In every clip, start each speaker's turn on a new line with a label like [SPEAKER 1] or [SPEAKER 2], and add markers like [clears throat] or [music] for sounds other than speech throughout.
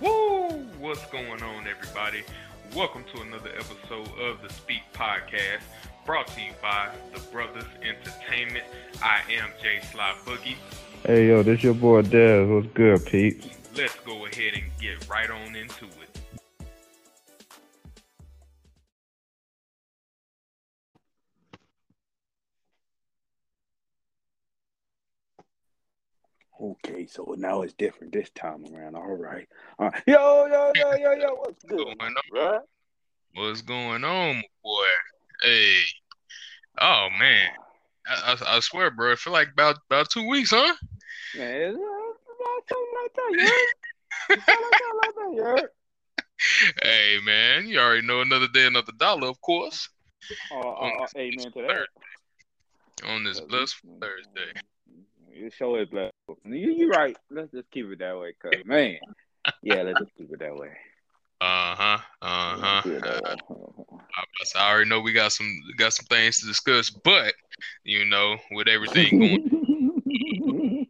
[SPEAKER 1] Woo! What's going on, everybody? Welcome to another episode of the Speak Podcast, brought to you by the Brothers Entertainment. I am Jay Sly Boogie.
[SPEAKER 2] Hey yo, this your boy Dez. What's good, Pete?
[SPEAKER 1] Let's go ahead and get right on into it.
[SPEAKER 3] Okay, so now it's different this time around. All right. All right. Yo, yo, yo, yo, yo. What's good,
[SPEAKER 1] Going on?
[SPEAKER 3] bruh?
[SPEAKER 1] What's going on, boy? Hey. Oh man. I, I, I swear, bro, it feel like about about two weeks, huh?
[SPEAKER 3] Man, it's uh, something like that, you heard? Something like that, like that, you heard? [laughs]
[SPEAKER 1] Hey man, you already know another day, another dollar, of course.
[SPEAKER 3] Uh, uh, uh, amen to that.
[SPEAKER 1] On this blissful Thursday.
[SPEAKER 3] You show is blessed. You, you right. Let's just keep it that way, cause man, yeah, let's just keep it that way.
[SPEAKER 1] Uh-huh. Uh-huh.
[SPEAKER 3] keep it that
[SPEAKER 1] Uh. I I already know we got some got some things to discuss, but you know, with everything going, [laughs]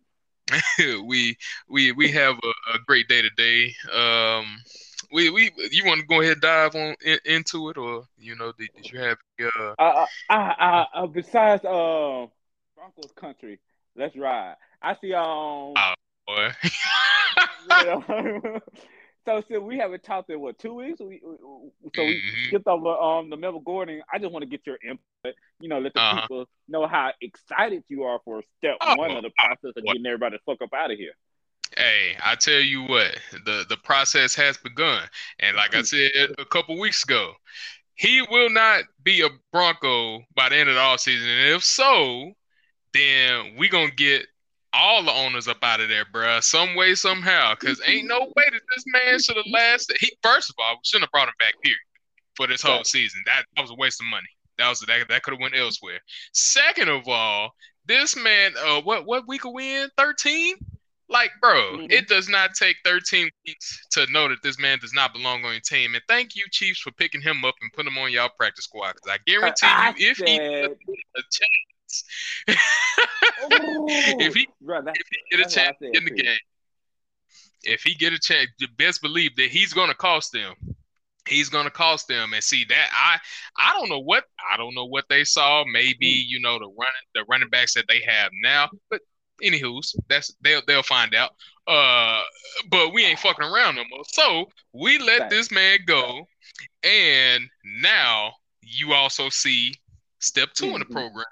[SPEAKER 1] [laughs] we we we have a, a great day today. Um, we we you want to go ahead and dive on in, into it, or you know, did, did you have uh?
[SPEAKER 3] uh, uh, uh, uh, besides uh, Broncos country, let's ride. I see um.
[SPEAKER 1] Oh. Boy. [laughs]
[SPEAKER 3] So, so we haven't talked in what two weeks. We, we- so we
[SPEAKER 1] Mhm.
[SPEAKER 3] skipped over um the Melvin Gordon. I just want to get your input. You know, let the
[SPEAKER 1] Uh-huh.
[SPEAKER 3] people know how excited you are for step
[SPEAKER 1] Oh,
[SPEAKER 3] one of the process of
[SPEAKER 1] what?
[SPEAKER 3] getting everybody the fuck up out of here.
[SPEAKER 1] Hey, I tell you what, the the process has begun, and like I said a couple weeks ago, he will not be a Bronco by the end of the offseason. And if so, then we gonna get all the owners up out of there, bruh, some way, somehow. Cause ain't no way that this man should have lasted. He first of all, we shouldn't have brought him back, period, for this whole season. That that was a waste of money. That was that that could have went elsewhere. Second of all, this man, uh, what what week are we in? Thirteen. Like, bro,
[SPEAKER 3] Mhm.
[SPEAKER 1] it does not take 13 weeks to know that this man does not belong on your team. And thank you, Chiefs, for picking him up and putting him on y'all practice squad. Because I guarantee
[SPEAKER 3] I
[SPEAKER 1] you, if he a chance, [laughs] if he
[SPEAKER 3] that-
[SPEAKER 1] if he get a chance in the game, if he get a chance, you best believe that he's gonna cost them. He's gonna cost them. And see that I I don't know what I don't know what they saw. Maybe you know the running the running backs that they have now. But anywho's that's they'll they'll find out. Uh, but we ain't fucking around no more. So we let
[SPEAKER 3] Facts.
[SPEAKER 1] this man go, and now you also see step 2 in the
[SPEAKER 3] Mhm.
[SPEAKER 1] program.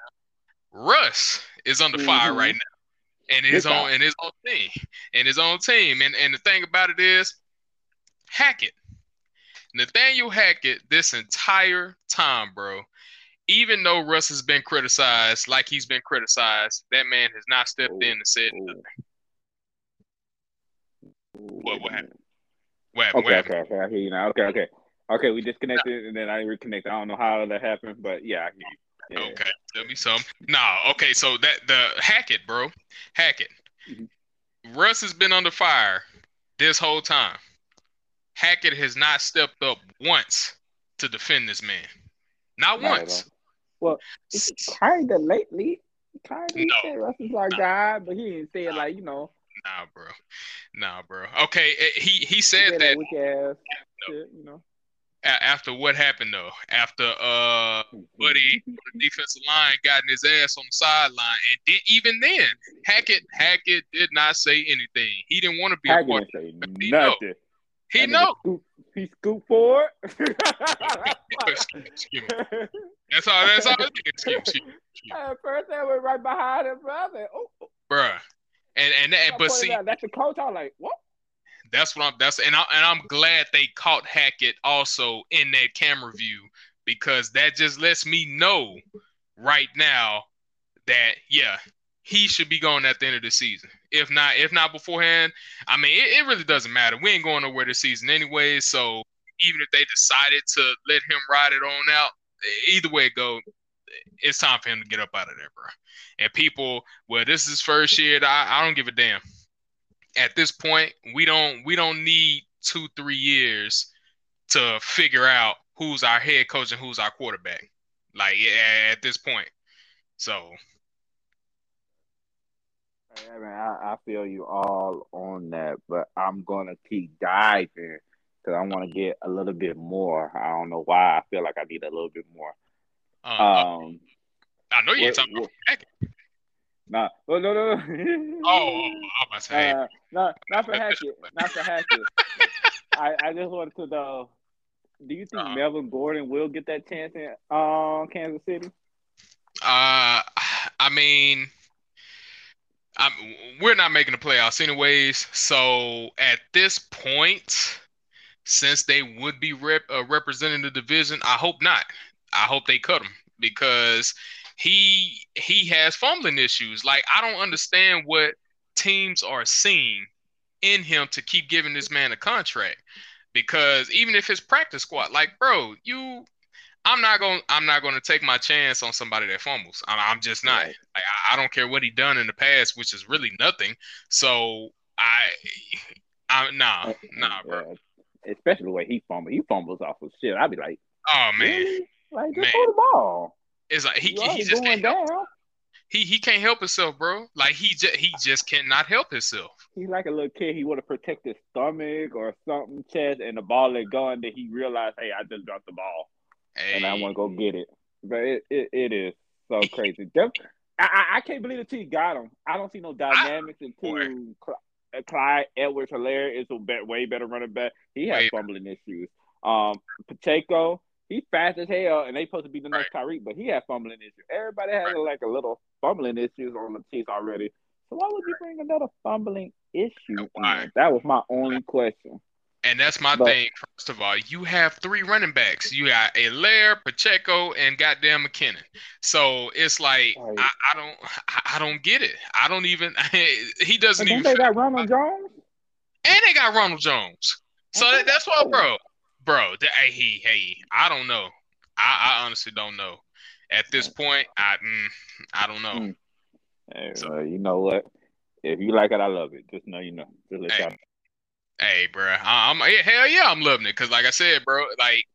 [SPEAKER 1] Russ is under fire
[SPEAKER 3] Mhm.
[SPEAKER 1] right now, and his own
[SPEAKER 3] time.
[SPEAKER 1] and his own team, and his own team. And and the thing about it is, Hackett, Nathaniel Hackett, this entire time, bro. Even though Russ has been criticized, like he's been criticized, that man has not stepped
[SPEAKER 3] Ooh.
[SPEAKER 1] in and said,
[SPEAKER 3] Ooh.
[SPEAKER 1] nothing. What- what happened? "What happened? What
[SPEAKER 3] Okay,
[SPEAKER 1] happened?"
[SPEAKER 3] okay, okay. I hear you now. Okay, okay. Okay, we disconnected and then I reconnected. I don't know how that happened, but yeah, I hear you. Yeah.
[SPEAKER 1] Okay, tell me some. Nah, okay, so that the Hackett, bro, Hackett.
[SPEAKER 3] Mhm.
[SPEAKER 1] Russ has been under fire this whole time. Hackett has not stepped up once to defend this man. Not
[SPEAKER 3] Not
[SPEAKER 1] once.
[SPEAKER 3] Well, It's kind of lately. Kind of
[SPEAKER 1] No.
[SPEAKER 3] said Russ is our
[SPEAKER 1] No.
[SPEAKER 3] guy, but he didn't say it like you know.
[SPEAKER 1] Nah, bro. Nah, bro. Okay, eh, he he
[SPEAKER 3] He
[SPEAKER 1] said
[SPEAKER 3] said
[SPEAKER 1] that
[SPEAKER 3] that ass
[SPEAKER 1] No.
[SPEAKER 3] shit, you know.
[SPEAKER 1] After what happened though. After uh Buddy on the defensive line got in his ass on the sideline, and then, even then, Hackett Hackett did not say anything. He didn't want to be a part.
[SPEAKER 3] say
[SPEAKER 1] He know.
[SPEAKER 3] nothing.
[SPEAKER 1] He know.
[SPEAKER 3] Scoop, he scooped
[SPEAKER 1] for it. [laughs] [laughs] That's all. That's all. Excuse, excuse, excuse, [laughs]
[SPEAKER 3] At first, I went right behind him, brother. Oh, oh,
[SPEAKER 1] bruh. And and, and but see,
[SPEAKER 3] that's the coach. I was like, what?
[SPEAKER 1] That's what I'm. That's and I and I'm glad they caught Hackett also in that camera view because that just lets me know right now that yeah he should be going at the end of the season. If not, if not beforehand, I mean it, it really doesn't matter. We ain't going nowhere this season anyway. So even if they decided to let him ride it on out, either way it go, it's time for him to get up out of there, bro. And people, well, this is first year. I, I don't give a damn at this point, we don't we don't need two three years to figure out who's our head coach and who's our quarterback. Like yeah, at this point, so
[SPEAKER 3] I mean, I, I feel you all on that, but I'm gonna keep diving because I want to get a little bit more. I don't know why. I feel like I need a little bit more.
[SPEAKER 1] Uh,
[SPEAKER 3] Um,
[SPEAKER 1] I know you're
[SPEAKER 3] what-
[SPEAKER 1] talking about
[SPEAKER 3] what-. Nah, no, no, no. [laughs]
[SPEAKER 1] Oh, oh, I'm about to say.
[SPEAKER 3] Uh, not not for Hackett, [laughs] not for Hackett. I, I just wanted to know: Do you think
[SPEAKER 1] Uh-uh.
[SPEAKER 3] Melvin Gordon will get that chance in um, Kansas City?
[SPEAKER 1] Uh, I mean, I'm, we're not making the playoffs anyways. So at this point, since they would be rep, uh, representing the division, I hope not. I hope they cut them because he he has fumbling issues. Like I don't understand what teams are seeing in him to keep giving this man a contract. Because even if his practice squad, like bro, you I'm not going. to I'm not going to take my chance on somebody that fumbles. I'm, I'm just not. Like, I, I don't care what he done in the past, which is really nothing. So I, I nah, oh, nah, bro.
[SPEAKER 3] Especially the way he fumbles. He fumbles off of shit. I'd be like,
[SPEAKER 1] Oh man,
[SPEAKER 3] really? Like, just
[SPEAKER 1] Man.
[SPEAKER 3] throw the ball.
[SPEAKER 1] It's like he he just
[SPEAKER 3] going
[SPEAKER 1] can't help.
[SPEAKER 3] down.
[SPEAKER 1] He he can't help himself, bro. Like he just he just cannot help himself.
[SPEAKER 3] He's like a little kid. He want to protect his stomach or something, chest, and the ball is go, and then he realized, hey, I just dropped the ball, and I want to go get it. But it, it, it is so [laughs] crazy. I, I, I can't believe the team got him. I don't see no dynamics into Cl- uh, Clyde Edwards Helaire is a bet, way better running back. He has
[SPEAKER 1] Way
[SPEAKER 3] fumbling issues. Um, Pacheco, he's fast as hell, and they supposed to be the next Tyreek, but he has fumbling issues. Everybody has
[SPEAKER 1] Right.
[SPEAKER 3] like a little fumbling issues on the team already. So why would you bring another fumbling issue?
[SPEAKER 1] Why?
[SPEAKER 3] That was my only question.
[SPEAKER 1] and that's my
[SPEAKER 3] But-
[SPEAKER 1] thing. First of all, you have three running backs. You got Alaire, Pacheco, and goddamn McKinnon. So it's like
[SPEAKER 3] Right.
[SPEAKER 1] I, I don't I, don't get it. I don't even. [laughs] he doesn't even.
[SPEAKER 3] they got Ronald Jones.
[SPEAKER 1] And they got Ronald Jones. So that, that's why, bro, bro. The, hey, hey, I don't know. I, I honestly don't know. At this point, I, mm, I don't know.
[SPEAKER 3] Mm. Hey,
[SPEAKER 1] So-
[SPEAKER 3] well, you know what? If you like it, I love it. Just know you know. Just let
[SPEAKER 1] Hey.
[SPEAKER 3] y'all
[SPEAKER 1] Hey, bro, I'm yeah, hell yeah, I'm loving it. Cause like I said, bro, like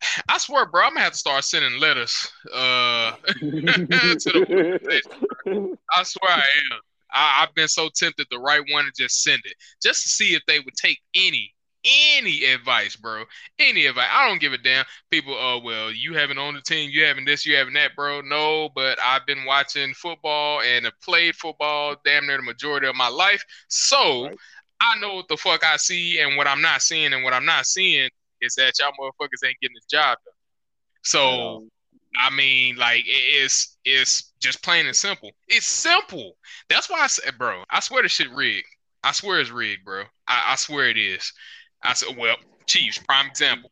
[SPEAKER 1] [sighs] I swear, bro, I'm gonna have to start sending letters. Uh, [laughs] I swear I am. I, I've been so tempted to write one and just send it, just to see if they would take any any advice, bro. Any advice. I don't give a damn. People, oh well, you haven't on the team, you having this, you having that, bro. No, but I've been watching football and have played football damn near the majority of my life. So
[SPEAKER 3] Right.
[SPEAKER 1] I know what the fuck I see and what I'm not seeing, and what I'm not seeing is that y'all motherfuckers ain't getting this job done. So I mean, like it's it's just plain and simple. It's simple. That's why I said, bro. I swear this shit rigged. I swear it's rigged, bro. I, I swear it is. I said, well, Chiefs, prime example.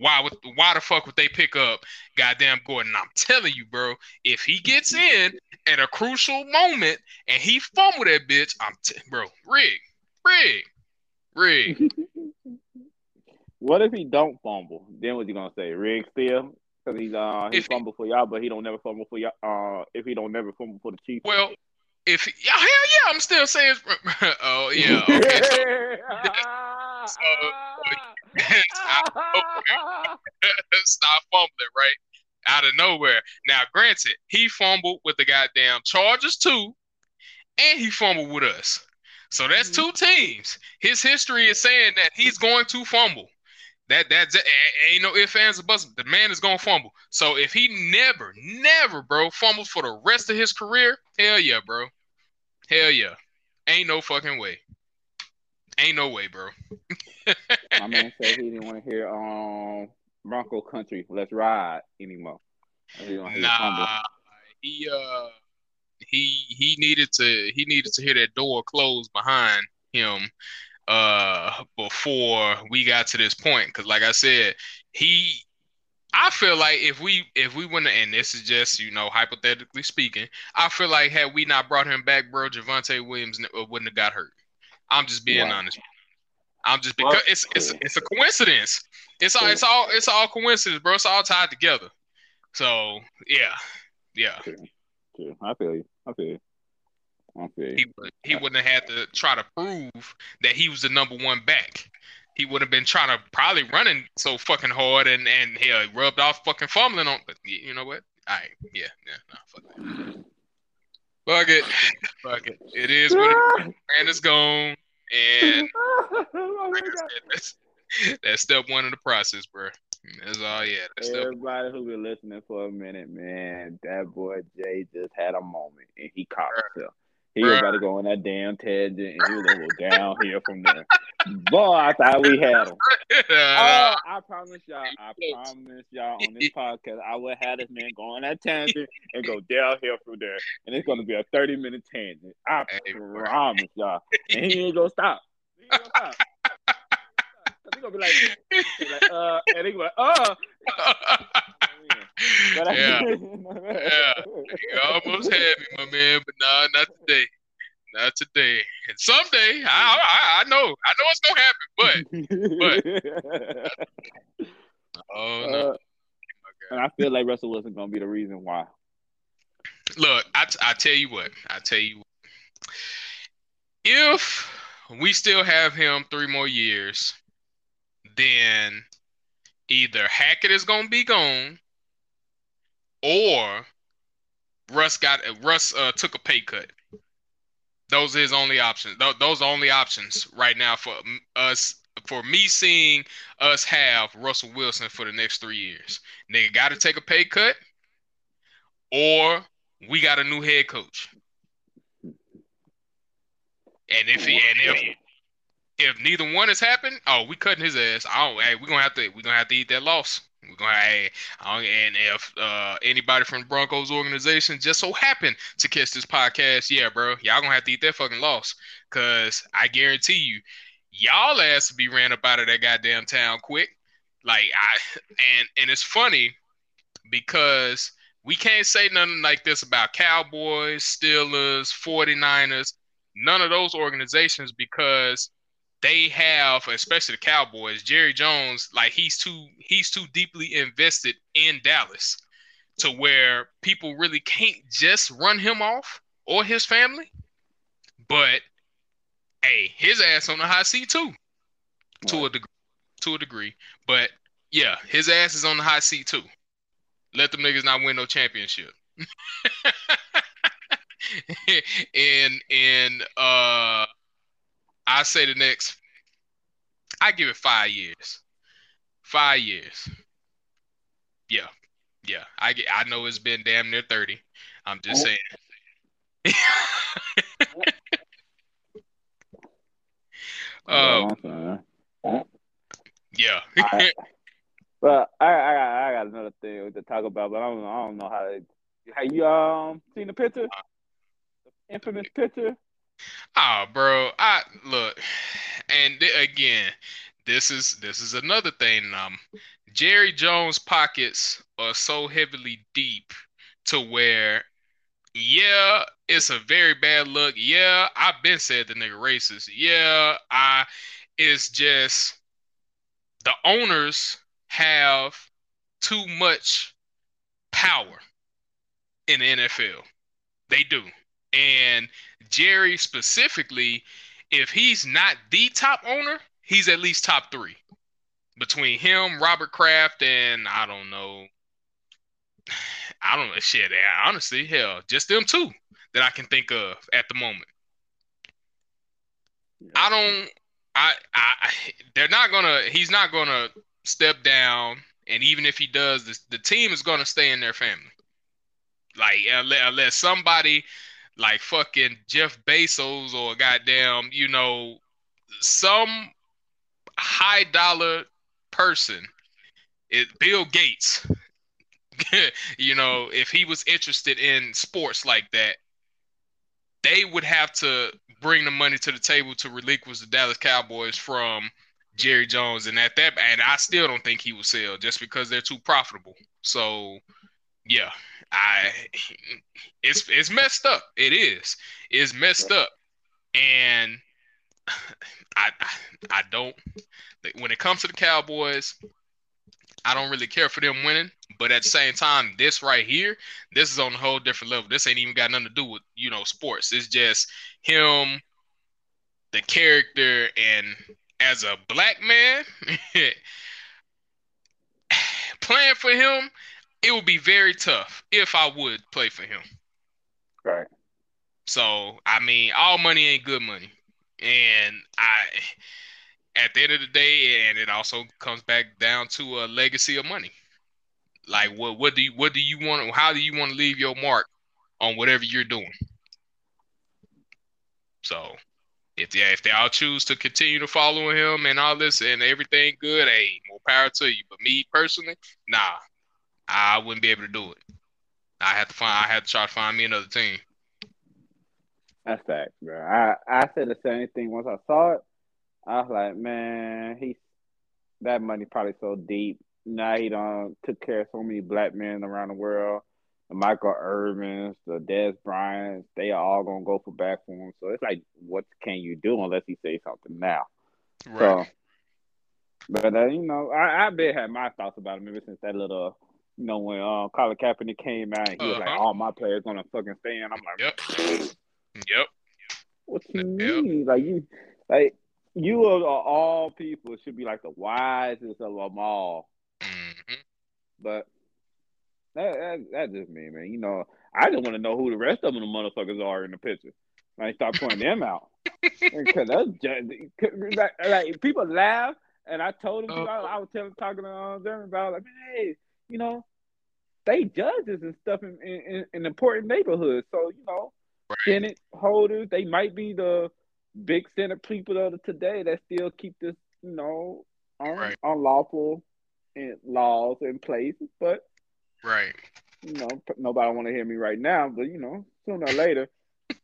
[SPEAKER 1] Why would why the fuck would they pick up goddamn Gordon? I'm telling you, bro. If he gets in at a crucial moment and he fumble that bitch, I'm t- bro, rig, rig, rig.
[SPEAKER 3] what if he don't fumble? Then what you gonna say? Rig still? Because he's uh he
[SPEAKER 1] If he-
[SPEAKER 3] fumble for y'all, but he don't never fumble for y'all. Uh, if he don't never fumble for the Chiefs.
[SPEAKER 1] Well, if yeah, hell yeah, I'm still saying. [laughs] oh yeah, okay. So, [laughs] [laughs] stop fumbling, right? Out of nowhere. Now, granted, he fumbled with the goddamn Chargers too, and he fumbled with us. So that's mm-hmm. two teams. His history is saying that he's going to fumble. That a- ain't no ifs, ands, or buts. The man is gonna fumble. So if he never, never, bro, fumbles for the rest of his career, hell yeah, bro. Hell yeah. Ain't no fucking way. Ain't no way, bro.
[SPEAKER 3] My man said he didn't want to hear um Bronco Country. Let's ride anymore. He didn't wanna hear fumble.
[SPEAKER 1] Nah, he uh he he needed to he needed to hear that door close behind him uh before we got to this point because like I said he I feel like if we if we wouldn't and this is just you know hypothetically speaking I feel like had we not brought him back bro Javonte Williams uh, wouldn't have got hurt I'm just being
[SPEAKER 3] Right.
[SPEAKER 1] honest I'm just because it's it's it's a coincidence it's all it's all it's all coincidence bro it's all tied together so yeah yeah
[SPEAKER 3] True. I feel you. I feel you. I feel you.
[SPEAKER 1] he he wouldn't have had to try to prove that he was the number one back. He would have been trying to probably running so fucking hard and and he uh, rubbed off fucking fumbling on. But you know what? All right, yeah, yeah, no, fuck that. Fuck it. [laughs] Fuck it. It is what it is. Ah. Man is gone. And like I said, that's, that's step one of the process, bro. That's all. Yeah. That's step
[SPEAKER 3] Everybody who been listening for a minute, man, that boy Jay just had a moment and he caught himself. He was about to go on that damn tangent and he was gonna go downhill from there. Boy, I thought we had him. [laughs] Oh, I promise y'all, I promise y'all on this podcast, I would have this man go on that tangent and go downhill from there. And it's gonna be a 30 minute tangent. I promise y'all. And he ain't gonna stop. He ain't gonna stop. 'Cause gonna be like, like, uh, and he gonna be like, uh. But [laughs] I-
[SPEAKER 1] yeah. [laughs] Yeah. You almost had me, my man, but nah, not today. Not today. And someday, I, I, I know, I know it's gonna happen. But but. [laughs] oh no,
[SPEAKER 3] Uh, and I feel like Russell Wilson gonna be the reason why.
[SPEAKER 1] look, I, I tell you what, I tell you, what. if we still have him three more years, then either Hackett is gonna be gone, or Russ got Russ uh, took a pay cut. Those his only options. Tho- Those are only options right now for us. For me, seeing us have Russell Wilson for the next three years, nigga got to take a pay cut, or we got a new head coach. And if he, and if if neither one has happened, oh, we cutting his ass. Don't. Hey, we gonna have to. We gonna have to eat that loss. We're gonna. Hey, and if uh, anybody from the Broncos organization just so happen to catch this podcast, yeah, bro, y'all gonna have to eat that fucking loss. Cause I guarantee you, y'all ass be ran up out of that goddamn town quick. Like I and and it's funny because we can't say nothing like this about Cowboys, Steelers, 49ers, none of those organizations because they have, especially the Cowboys, Jerry Jones, like he's too he's too deeply invested in Dallas to where people really can't just run him off or his family. But hey, his ass on the hot seat too, to a degree, to a degree. But yeah, his ass is on the hot seat too. Let them niggas not win no championship. [laughs] and and uh I say the next I give it five years. Five years. Yeah. Yeah. I get I know it's been damn near 30. I'm just saying. [laughs] uh, yeah.
[SPEAKER 3] I- [laughs] But I, I got I got another thing to talk about, but I don't know I don't know how. To, have you um seen the picture? The infamous picture.
[SPEAKER 1] Oh, bro, I look, and th- again, this is this is another thing. Um, Jerry Jones' pockets are so heavily deep to where, yeah, it's a very bad look. Yeah, I've been said the nigga racist. Yeah, I, it's just the owners have too much power in the NFL. They do. And Jerry specifically, if he's not the top owner, he's at least top three. Between him, Robert Kraft, and I don't know. [sighs] I don't know shit. Honestly, hell, just them two that I can think of at the moment. I don't. I. I. They're not gonna. He's not gonna step down. And even if he does, this, the team is gonna stay in their family. Like unless, unless somebody like fucking Jeff Bezos or goddamn, you know, some high dollar person, it Bill Gates. [laughs] you know, if he was interested in sports like that, they would have to bring the money to the table to relinquish the Dallas Cowboys from Jerry Jones, and at that, and I still don't think he will sell just because they're too profitable. So, yeah, I, it's it's messed up. It is. It's messed up, and I I don't. When it comes to the Cowboys, I don't really care for them winning. But at the same time, this right here, this is on a whole different level. This ain't even got nothing to do with you know sports. It's just him, the character, and as a black man, [laughs] playing for him, it would be very tough if I would play for him.
[SPEAKER 3] Right.
[SPEAKER 1] So I mean, all money ain't good money, and I at the end of the day, and it also comes back down to a legacy of money. Like what what do you what do you want how do you want to leave your mark on whatever you're doing? So if they if they all choose to continue to follow him and all this and everything good, hey, more power to you. But me personally, nah, I wouldn't be able to do it. I had to find I had to try to find me another team.
[SPEAKER 3] That's fact, bro. I I said the same thing once I saw it. I was like, man, he's that money probably so deep. Now he done took care of so many black men around the world. The Michael Irvins, the Dez Bryants, they are all gonna go for back for him. So it's like, what can you do unless he say something now? Right. So, but uh, you know, I I been had my thoughts about him ever since that little, you know, when uh, Colin Kaepernick came out, he uh-huh. was like, uh-huh. all my players gonna fucking stand. I'm like,
[SPEAKER 1] yep, yep.
[SPEAKER 3] What you yep. mean? Like you, like you of all people should be like the wisest of them all. Mm-hmm. But that, that that's just me, man. You know, I just want to know who the rest of them the motherfuckers are in the picture. I start pointing them out [laughs] because that's just like, like, people laugh, and I told them about. I was telling talking to them about like, hey, you know, they judges and stuff in, in, in important neighborhoods. So you know, right. Senate holders, they might be the big Senate people of today that still keep this, you know, un- right. unlawful in laws in place. But
[SPEAKER 1] right,
[SPEAKER 3] you know, nobody want to hear me right now. But you know, sooner or later,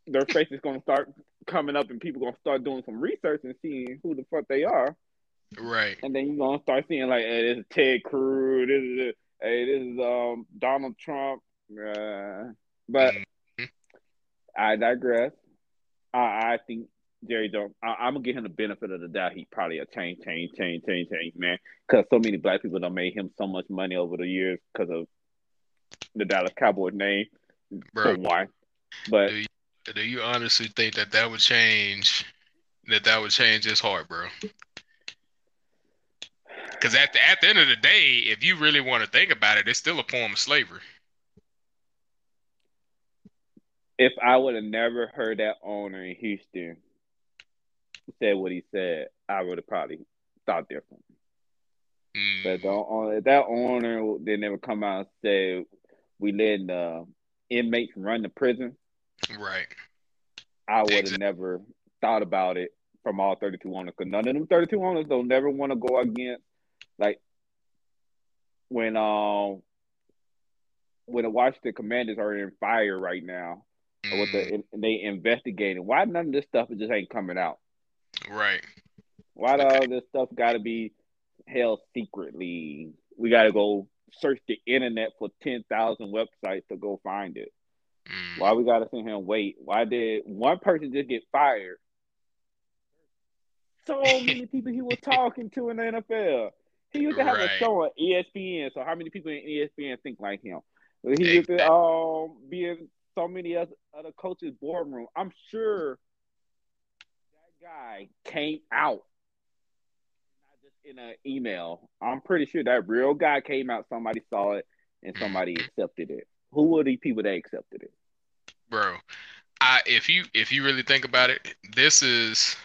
[SPEAKER 3] their face is going to start coming up, and people going to start doing some research and seeing who the fuck they are.
[SPEAKER 1] Right.
[SPEAKER 3] And then you're gonna start seeing like, hey, this is Ted Cruz, this is hey, this is um Donald Trump. Uh, but mm-hmm. I digress. I, I think Jerry Jones, I, am gonna give him the benefit of the doubt. He probably a change, change, change, change, change, man. Because so many black people have made him so much money over the years because of the Dallas Cowboys name. Bro, one, but
[SPEAKER 1] do you, do you honestly think that that would change? That that would change his heart, bro? Because at the at the end of the day, if you really want to think about it, it's still a form of slavery.
[SPEAKER 3] If I would have never heard that owner in Houston said what he said, I would have probably thought different. Mm. But the, that owner they never come out and say we letting the inmates run the prison.
[SPEAKER 1] Right.
[SPEAKER 3] I would have exactly. never thought about it from all 32 owners because none of them 32 owners don't never want to go against like when um when the Washington Commanders are in fire right now, mm. with the they investigating why none of this stuff just ain't coming out.
[SPEAKER 1] Right.
[SPEAKER 3] Why do all this stuff got to be held secretly? We got to go search the internet for 10,000 websites to go find it. Mm. Why we got to sit here and wait? Why did one person just get fired? So [laughs] many people he was talking to in the NFL. He used to have right. a show on ESPN. So how many people in ESPN think like him? He used to um, be in so many other, other coaches' boardroom. I'm sure that guy came out not just in an email. I'm pretty sure that real guy came out. Somebody saw it and somebody [laughs] accepted it. Who were the people that accepted it?
[SPEAKER 1] Bro, I if you if you really think about it, this is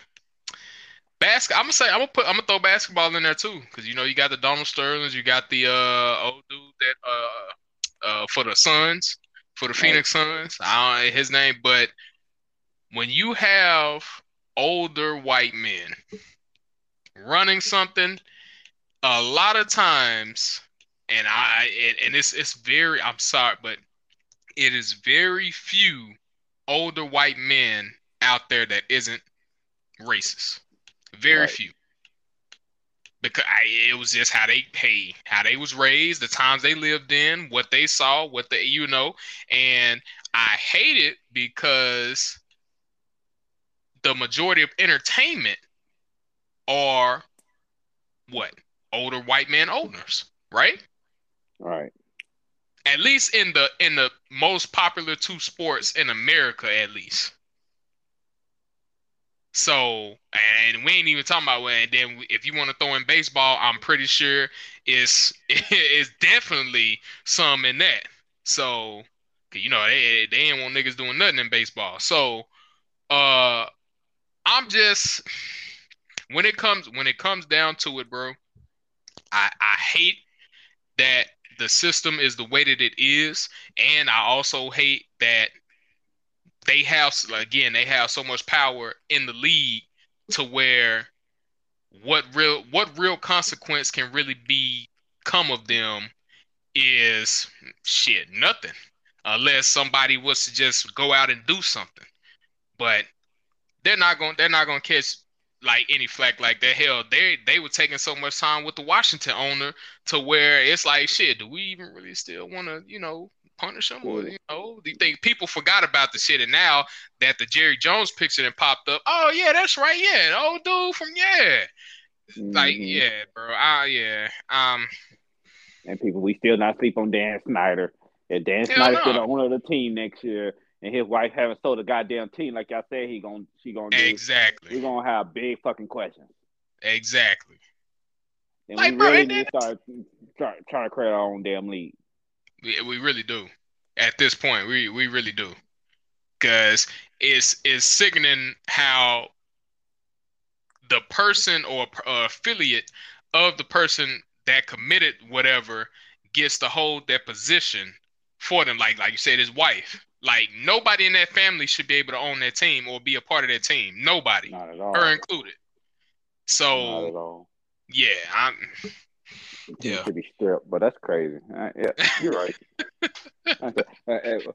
[SPEAKER 1] basket. I'm gonna say I'm gonna put I'm gonna throw basketball in there too because you know you got the Donald Sterlings, you got the uh old dude that uh uh for the Suns for the Phoenix Suns. I don't know his name, but when you have older white men running something a lot of times and i and, and it's it's very i'm sorry but it is very few older white men out there that isn't racist very right. few because I, it was just how they pay how they was raised the times they lived in what they saw what they you know and i hate it because the majority of entertainment are what older white man owners, right?
[SPEAKER 3] Right.
[SPEAKER 1] At least in the in the most popular two sports in America, at least. So, and we ain't even talking about when. And then, if you want to throw in baseball, I'm pretty sure it's [laughs] it's definitely some in that. So, you know they they ain't want niggas doing nothing in baseball. So, uh, I'm just when it comes when it comes down to it, bro. I I hate that the system is the way that it is, and I also hate that they have again they have so much power in the league to where what real what real consequence can really be come of them is shit nothing. Unless somebody was to just go out and do something. But they're not going they're not going to catch like any flack like that. Hell they they were taking so much time with the Washington owner to where it's like shit do we even really still want to you know punish them? Or, you know, do you think people forgot about the shit and now that the Jerry Jones picture then popped up? Oh yeah, that's right. Yeah, the old dude from yeah. Mm-hmm. Like yeah, bro. Ah uh, yeah. Um.
[SPEAKER 3] And people, we still not sleep on Dan Snyder. If Dan Snyder no. the owner of the team next year, and his wife haven't sold a goddamn team like I said he gonna she gonna do,
[SPEAKER 1] exactly.
[SPEAKER 3] We're gonna have big fucking questions.
[SPEAKER 1] Exactly.
[SPEAKER 3] And like, we bro, really need to start trying to create our own damn league.
[SPEAKER 1] We, we really do. At this point, we we really do. Cause it's it's sickening how the person or, or affiliate of the person that committed whatever gets to hold their position for them. Like like you said, his wife. Like nobody in that family should be able to own that team or be a part of that team. Nobody, Not at all. her included. So yeah, I'm
[SPEAKER 3] yeah. to be stripped, but that's crazy. Uh, yeah, you're right.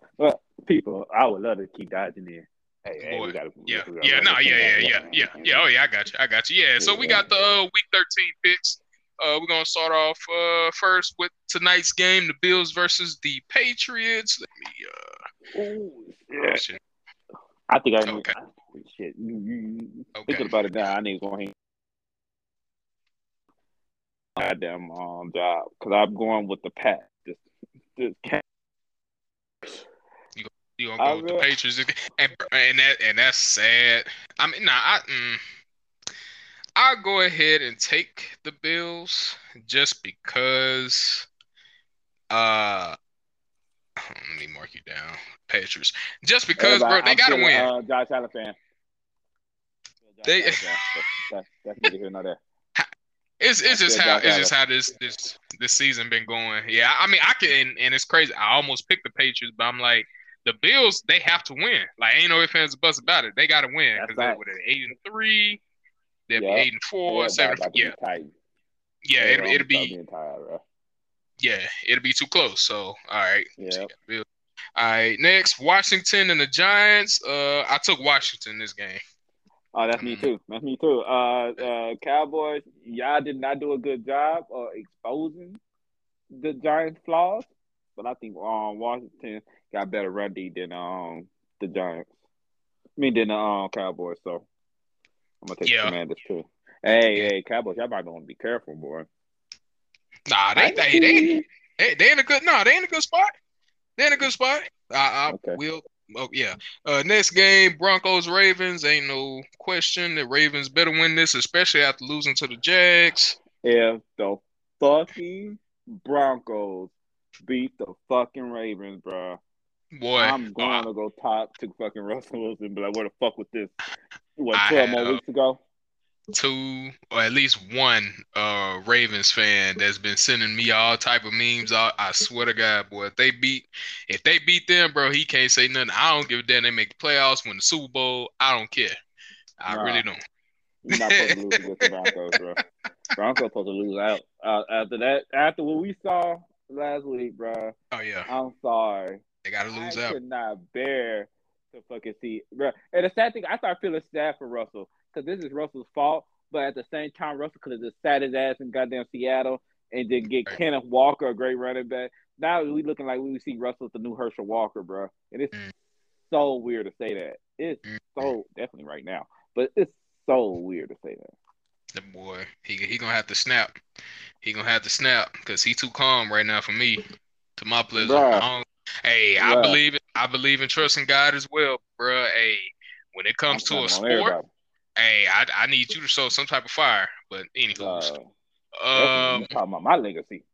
[SPEAKER 3] [laughs] well, people, I would love to keep dodging in. Hey, hey,
[SPEAKER 1] gotta, yeah, yeah, no, yeah, yeah, yeah, yeah, yeah. Oh, yeah, I got you, I got you. Yeah, so we got the uh, week thirteen picks. Uh, we're gonna start off uh, first with tonight's game: the Bills versus the Patriots. Let me. Uh, Ooh,
[SPEAKER 3] yeah. I think I. Okay. I, shit. You, you, okay. Thinking about it now, I need to go ahead goddamn um, job because I'm going with the Pat. This, this
[SPEAKER 1] you you gonna go I with the Patriots and and that and that's sad. I mean, nah, I mm, I'll go ahead and take the Bills just because. Uh, let me mark you down, Patriots. Just because, bro, they I'm gotta win. Uh,
[SPEAKER 3] Josh Allen fan. They. That's, that's, that's neither here nor there.
[SPEAKER 1] It's it's just how it's just how this this this season been going. Yeah, I mean I can and, and it's crazy. I almost picked the Patriots, but I'm like the Bills. They have to win. Like ain't no ifs ands buzz about it. They got to win because they're with an eight and three. They'll yeah. be eight and four, yeah, seven. Yeah, yeah, it'll, it'll be. Tired, yeah, it'll be too close. So all right.
[SPEAKER 3] Yeah.
[SPEAKER 1] All right. Next, Washington and the Giants. Uh, I took Washington this game.
[SPEAKER 3] Oh, that's me too. That's me too. Uh, uh, Cowboys, y'all did not do a good job of exposing the Giants' flaws, but I think um Washington got better run D than um the Giants. I mean, than the um, Cowboys. So I'm gonna take yeah. the Commanders too. Hey, hey, Cowboys, y'all might want to be careful, boy.
[SPEAKER 1] Nah, they they, they they they in a good no, they in a good spot. They in a good spot. I, I okay. will Oh yeah. Uh, next game, Broncos Ravens. Ain't no question the Ravens better win this, especially after losing to the Jags.
[SPEAKER 3] If the fucking Broncos beat the fucking Ravens, bro.
[SPEAKER 1] Boy,
[SPEAKER 3] I'm going uh, to go top to fucking Russell Wilson. But like, where the fuck with this? What twelve more weeks ago?
[SPEAKER 1] Two or at least one uh Ravens fan that's been sending me all type of memes. I, I swear to God, boy, if they beat if they beat them, bro, he can't say nothing. I don't give a damn. They make the playoffs, win the Super Bowl. I don't care. I nah, really don't.
[SPEAKER 3] You're not supposed to lose against the Broncos, bro. Broncos supposed to lose out uh, after that. After what we saw last week, bro.
[SPEAKER 1] Oh yeah.
[SPEAKER 3] I'm sorry.
[SPEAKER 1] They gotta lose
[SPEAKER 3] I
[SPEAKER 1] out.
[SPEAKER 3] I could not bear to fucking see, bro. And the sad thing, I start feeling sad for Russell because this is Russell's fault. But at the same time, Russell could have just sat his ass in goddamn Seattle and then get right. Kenneth Walker, a great running back. Now we looking like we see Russell the new Herschel Walker, bro. And it's mm. so weird to say that. It's mm. so definitely right now, but it's so weird to say that.
[SPEAKER 1] The boy, he he gonna have to snap. He gonna have to snap because he too calm right now for me. To my pleasure. Hey, I believe. I believe in trusting God as well, bro. Hey, when it comes I'm to a sport, Hey, I, I need you to show some type of fire. But anywho, uh, um,
[SPEAKER 3] talking about my legacy,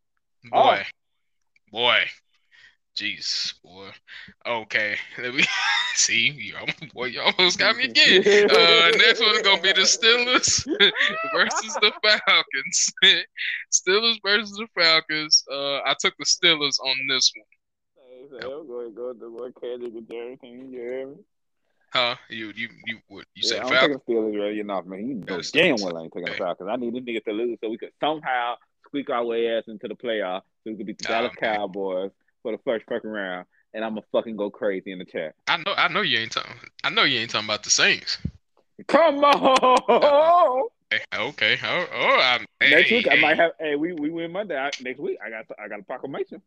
[SPEAKER 1] boy, oh. boy, Jeez, boy. Okay, [laughs] let me [laughs] see. You, boy, you almost got me again. [laughs] Uh, next one is gonna be the Steelers versus the Falcons. Steelers versus the Falcons. Uh, I took the Steelers on this one.
[SPEAKER 3] Hey, I'm going to go to what Kendrick and everything. You hear me?
[SPEAKER 1] Huh? You you you what? You said
[SPEAKER 3] yeah, I'm
[SPEAKER 1] Falcons?
[SPEAKER 3] taking Steelers ready enough, man. You know damn well I ain't taking
[SPEAKER 1] Okay.
[SPEAKER 3] the Falcons. I need this nigga to lose so we could somehow squeak our way ass into the playoffs so we could beat the
[SPEAKER 1] Nah,
[SPEAKER 3] Dallas
[SPEAKER 1] man.
[SPEAKER 3] Cowboys for the first fucking round. And I'm gonna fucking go crazy in the chat.
[SPEAKER 1] I know I know you ain't talking. I know you ain't talking about the Saints.
[SPEAKER 3] Come on!
[SPEAKER 1] Hey, okay. Oh, oh I'm,
[SPEAKER 3] next
[SPEAKER 1] hey,
[SPEAKER 3] week I might have. Hey, we we win Monday. I, next week I got I got a proclamation.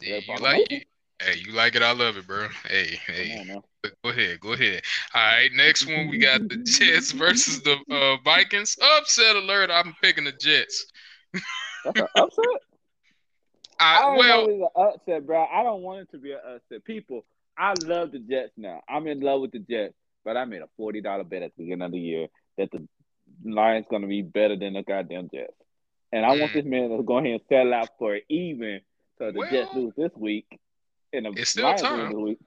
[SPEAKER 1] Yeah, you like it. Hey, you like it. I love it, bro. Hey, hey. Go ahead, go ahead. All right, next one we got the Jets versus the uh, Vikings. Upset alert! I'm picking the Jets.
[SPEAKER 3] That's an upset. [laughs] I
[SPEAKER 1] I,
[SPEAKER 3] don't
[SPEAKER 1] well,
[SPEAKER 3] know an upset, bro. I don't want it to be an upset. People, I love the Jets now. I'm in love with the Jets, but I made a forty dollar bet at the beginning of the year that the Lions gonna be better than the goddamn Jets, and I want
[SPEAKER 1] Mm.
[SPEAKER 3] this man to go ahead and sell out for it even so the Jets lose this week and the
[SPEAKER 1] it's still time.
[SPEAKER 3] lose this week.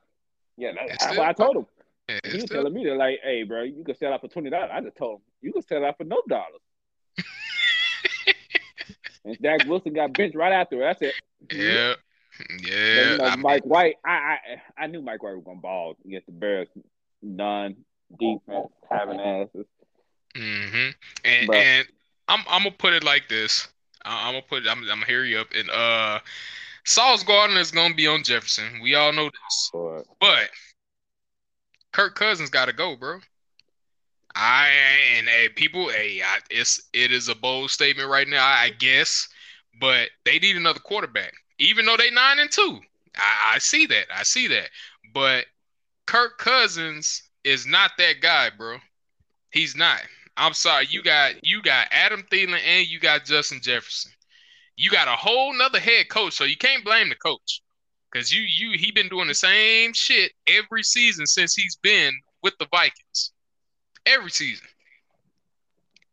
[SPEAKER 3] Yeah, that's
[SPEAKER 1] still
[SPEAKER 3] I told him.
[SPEAKER 1] yeah,
[SPEAKER 3] He was
[SPEAKER 1] still,
[SPEAKER 3] telling me that like, hey, bro, you can sell out for twenty dollars. I just told him you can sell out for no dollars. [laughs] and Zach Wilson got benched right after. That's it. I said,
[SPEAKER 1] yeah,
[SPEAKER 3] But,
[SPEAKER 1] yeah.
[SPEAKER 3] you know,
[SPEAKER 1] I mean,
[SPEAKER 3] Mike White, I, I I knew Mike White was gonna ball against the Bears. None defense having asses.
[SPEAKER 1] Mm-hmm. And
[SPEAKER 3] But-
[SPEAKER 1] and I'm I'm gonna put it like this. I'm gonna put I'm I'm gonna hear you up. And uh, Sauce Gardner is gonna be on Jefferson. We all know this.
[SPEAKER 3] But
[SPEAKER 1] But Kirk Cousins got to go, bro. I and hey, people, hey, I, it's it is a bold statement right now, I guess, but they need another quarterback. Even though they nine and two, I, I see that, I see that. But Kirk Cousins is not that guy, bro. He's not. I'm sorry. You got you got Adam Thielen and you got Justin Jefferson. You got a whole nother head coach, so you can't blame the coach. Cause you you he been doing the same shit every season since he's been with the Vikings. Every season.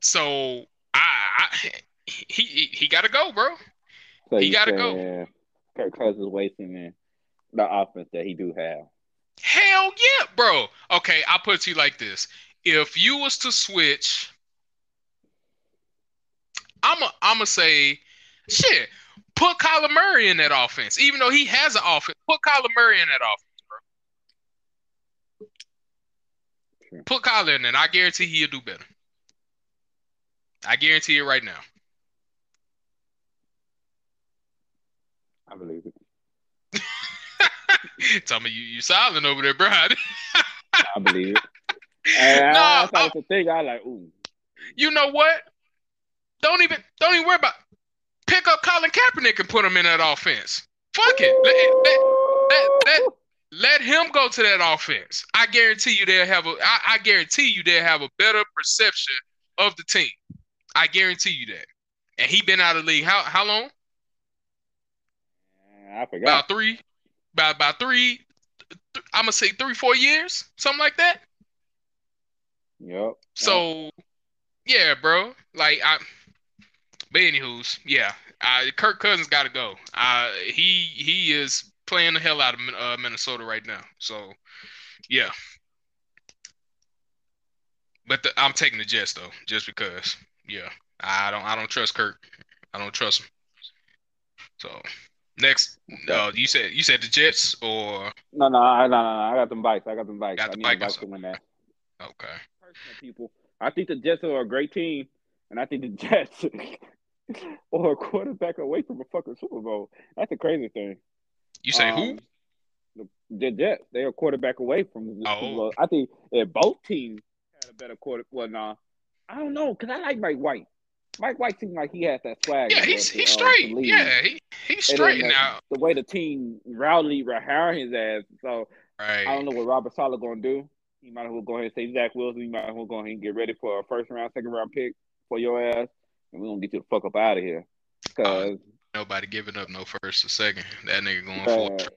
[SPEAKER 1] So I, I he he, he got to go, bro.
[SPEAKER 3] so
[SPEAKER 1] He gotta go.
[SPEAKER 3] Kirk Cousins wasting the, the offense that he do have.
[SPEAKER 1] Hell yeah, bro. Okay, I'll put it to you like this: If you was to switch, I'm a I'm gonna say, shit, put Kyler Murray in that offense. Even though he has an offense, put Kyler Murray in that offense, bro. Put Kyler in, and I guarantee he'll do better. I guarantee it right now.
[SPEAKER 3] I believe it. [laughs]
[SPEAKER 1] Tell me you you silent over there, bro. [laughs]
[SPEAKER 3] I believe it. [laughs] And
[SPEAKER 1] No,
[SPEAKER 3] I, I
[SPEAKER 1] I-
[SPEAKER 3] thing. I like, ooh,
[SPEAKER 1] you know what? Don't even don't even worry about pick up Colin Kaepernick and put him in that offense. Fuck it. Let, let, let, let him go to that offense. I guarantee you they'll have a I, I guarantee you they'll have a better perception of the team. I guarantee you that. And he been out of the league how how long?
[SPEAKER 3] I forgot.
[SPEAKER 1] About three, about about three. Th- I'm gonna say three, four years, something like that.
[SPEAKER 3] Yep.
[SPEAKER 1] So, yeah, bro. Like I, but anywho's, yeah. Uh, Kirk Cousins got to go. Uh, he he is playing the hell out of uh, Minnesota right now. So, yeah. But the, I'm taking the Jets though, just because. Yeah, I don't I don't trust Kirk. I don't trust him. So, next, uh, you said you said the Jets or
[SPEAKER 3] No, no, I, no, no, no. I got them bikes. I got them bikes.
[SPEAKER 1] Got
[SPEAKER 3] I
[SPEAKER 1] the
[SPEAKER 3] need bikes to win that.
[SPEAKER 1] okay.
[SPEAKER 3] Personal people, I think the Jets are a great team, and I think the [laughs] Jets [laughs] are a quarterback away from a fucking Super Bowl. That's the crazy thing.
[SPEAKER 1] You say who?
[SPEAKER 3] Um, The, the Jets, they're a quarterback away from the
[SPEAKER 1] Oh.
[SPEAKER 3] Super Bowl. I think if both teams had a better quarter, well, nah, I don't know, cause I like Mike White. Mike White seems like he has that swag.
[SPEAKER 1] Yeah, he's he's
[SPEAKER 3] uh, to
[SPEAKER 1] straight.
[SPEAKER 3] lead.
[SPEAKER 1] Yeah, he he's
[SPEAKER 3] then
[SPEAKER 1] straight
[SPEAKER 3] the-
[SPEAKER 1] now.
[SPEAKER 3] The way the team rowdy hiring his ass, so I don't know what Robert Saleh gonna do. He might as well go ahead and say Zach Wilson. He might as well go ahead and get ready for a first round, second round pick for your ass, and we're gonna get you the fuck up out of here. Cause
[SPEAKER 1] Nobody giving up no first or second. That nigga going
[SPEAKER 3] uh,
[SPEAKER 1] for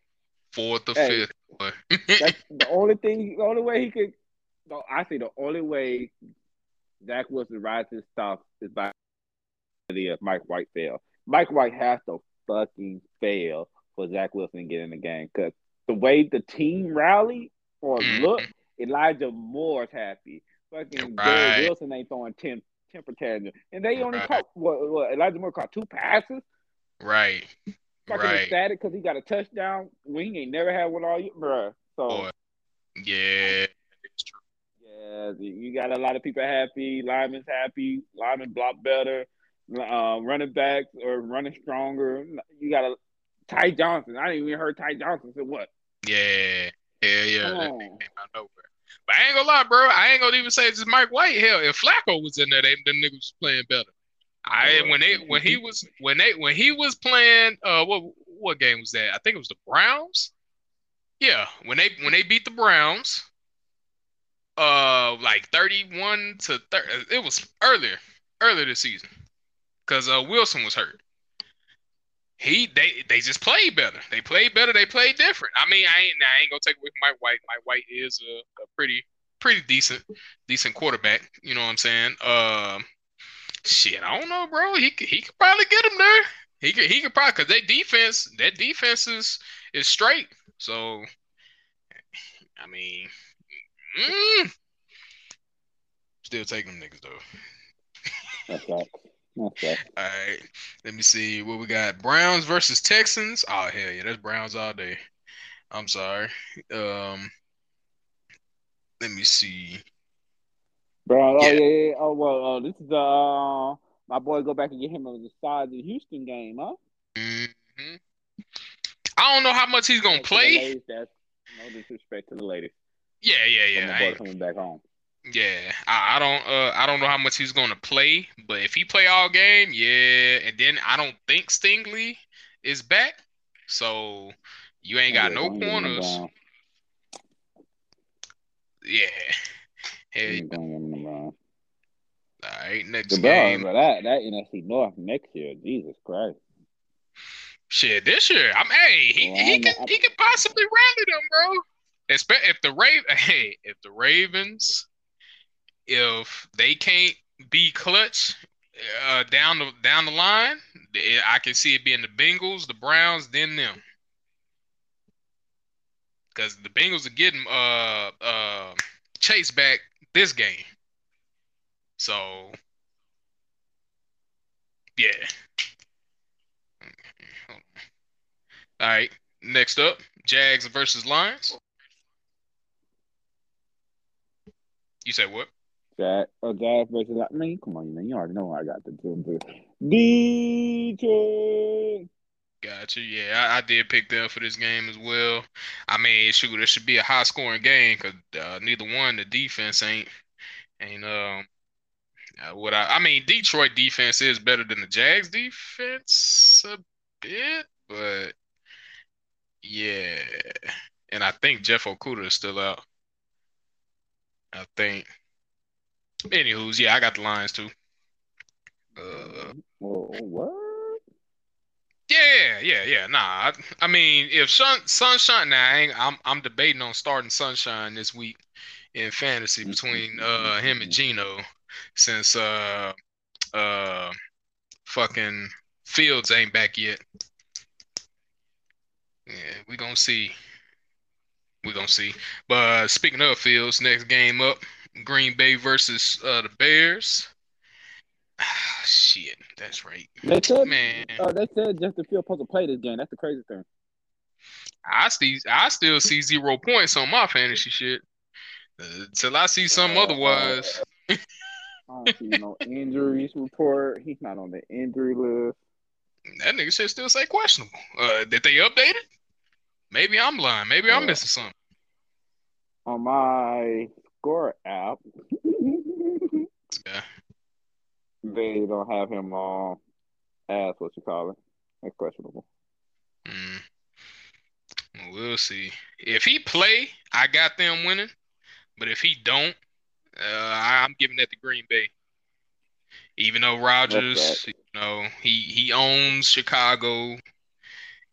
[SPEAKER 1] fourth or
[SPEAKER 3] hey,
[SPEAKER 1] fifth.
[SPEAKER 3] That's [laughs] the only thing, the only way he could. No, I think the only way Zach Wilson rides his stock is by if Mike White fail. Mike White has to fucking fail for Zach Wilson to get in the game because the way the team rallied or mm-hmm. look, Elijah Moore's happy. Fucking right. Wilson ain't throwing 10 temper tantrums. And they only right. caught what, what Elijah Moore caught two passes.
[SPEAKER 1] Right.
[SPEAKER 3] Fucking right. ecstatic because he got a touchdown. We ain't never had one all year, bro. So Boy.
[SPEAKER 1] yeah, it's
[SPEAKER 3] true. Yeah, you got a lot of people happy. Linemen's happy. Linemen block better. Uh, running backs are running stronger. You got a Ty Johnson. I didn't even heard Ty Johnson Said what.
[SPEAKER 1] Yeah, yeah, yeah. That came out nowhere. But I ain't gonna lie, bro. I ain't gonna even say it's Mike White. Hell, if Flacco was in there, they, them niggas was playing better. I when they when he was when they when he was playing uh what what game was that? I think it was the Browns. Yeah, when they when they beat the Browns, uh, like thirty-one to thirty, it was earlier earlier this season, because uh Wilson was hurt he they they just played better. They played better. They played different. I mean, I ain't I ain't gonna take away from Mike White. Mike White is a, a pretty pretty decent decent quarterback. You know what I'm saying? Um, shit, I don't know, bro. He he could probably get him there. He could he could probably because that defense that defense is is straight. So, I mean, mm, still taking them niggas though.
[SPEAKER 3] That's. Okay.
[SPEAKER 1] All right. Let me see what we got. Browns versus Texans. Oh hell yeah, that's Browns all day. I'm sorry. Um let me see.
[SPEAKER 3] Bro, oh yeah, yeah. Oh well, uh, this is uh my boy go back and get him on the side of the Houston game, huh?
[SPEAKER 1] Mm-hmm. I don't know how much he's gonna play.
[SPEAKER 3] No disrespect to the ladies.
[SPEAKER 1] Yeah, yeah, yeah.
[SPEAKER 3] boy coming back home.
[SPEAKER 1] Yeah, I, I don't uh I don't know how much he's gonna play, but if he play all game, yeah, and then I don't think Stingley is back, so you ain't got yeah, no corners. Yeah. Hey. All right, next the game.
[SPEAKER 3] Bro, that that NFC North next year, Jesus Christ.
[SPEAKER 1] Shit, this year, I'm hey, he, well, he can he can possibly rally them, bro. If the Raven, [laughs] hey, if the Ravens if they can't be clutch uh, down the down the line, I can see it being the Bengals, the Browns, then them. Because the Bengals are getting uh uh Chase back this game. So yeah. All right. Next up, Jags versus Lions. You said what?
[SPEAKER 3] Jack A Jazz versus I mean, come on, man, you already know I got the two and Detroit.
[SPEAKER 1] Gotcha. Yeah, I, I, did pick them for this game as well. I mean, shoot, it should be a high scoring game because uh, neither one, the defense ain't ain't um. Uh, what I I mean, Detroit defense is better than the Jags defense a bit, but yeah, and I think Jeff Okudah is still out. I think. Anywho's, yeah, I got the Lions too.
[SPEAKER 3] Uh, well, what?
[SPEAKER 1] Yeah, yeah, yeah. Nah, I, I mean, if Sun, Sunshine, now nah, I'm I'm debating on starting Sunshine this week in fantasy between uh him and Geno, since uh uh fucking Fields ain't back yet. Yeah, we gonna see. We gonna see. But speaking of Fields, next game up, Green Bay versus uh, the Bears. Ah, [sighs] shit, that's right.
[SPEAKER 3] They said, man. Uh, they said Justin Fields supposed to play this game. That's the crazy thing.
[SPEAKER 1] I still, I still see zero points on my fantasy shit. Uh, till I see something uh, otherwise. [laughs]
[SPEAKER 3] I don't see no injuries report. He's not on the injury list.
[SPEAKER 1] That nigga should still say questionable. Uh, did they update it? Maybe I'm lying. Maybe I'm missing something.
[SPEAKER 3] On my Score app,
[SPEAKER 1] yeah.
[SPEAKER 3] they don't have him on as what you call it. That's questionable.
[SPEAKER 1] Mm. We'll see. If he play, I got them winning. But if he don't, uh, I'm giving that to Green Bay. Even though Rodgers, you know, he he owns Chicago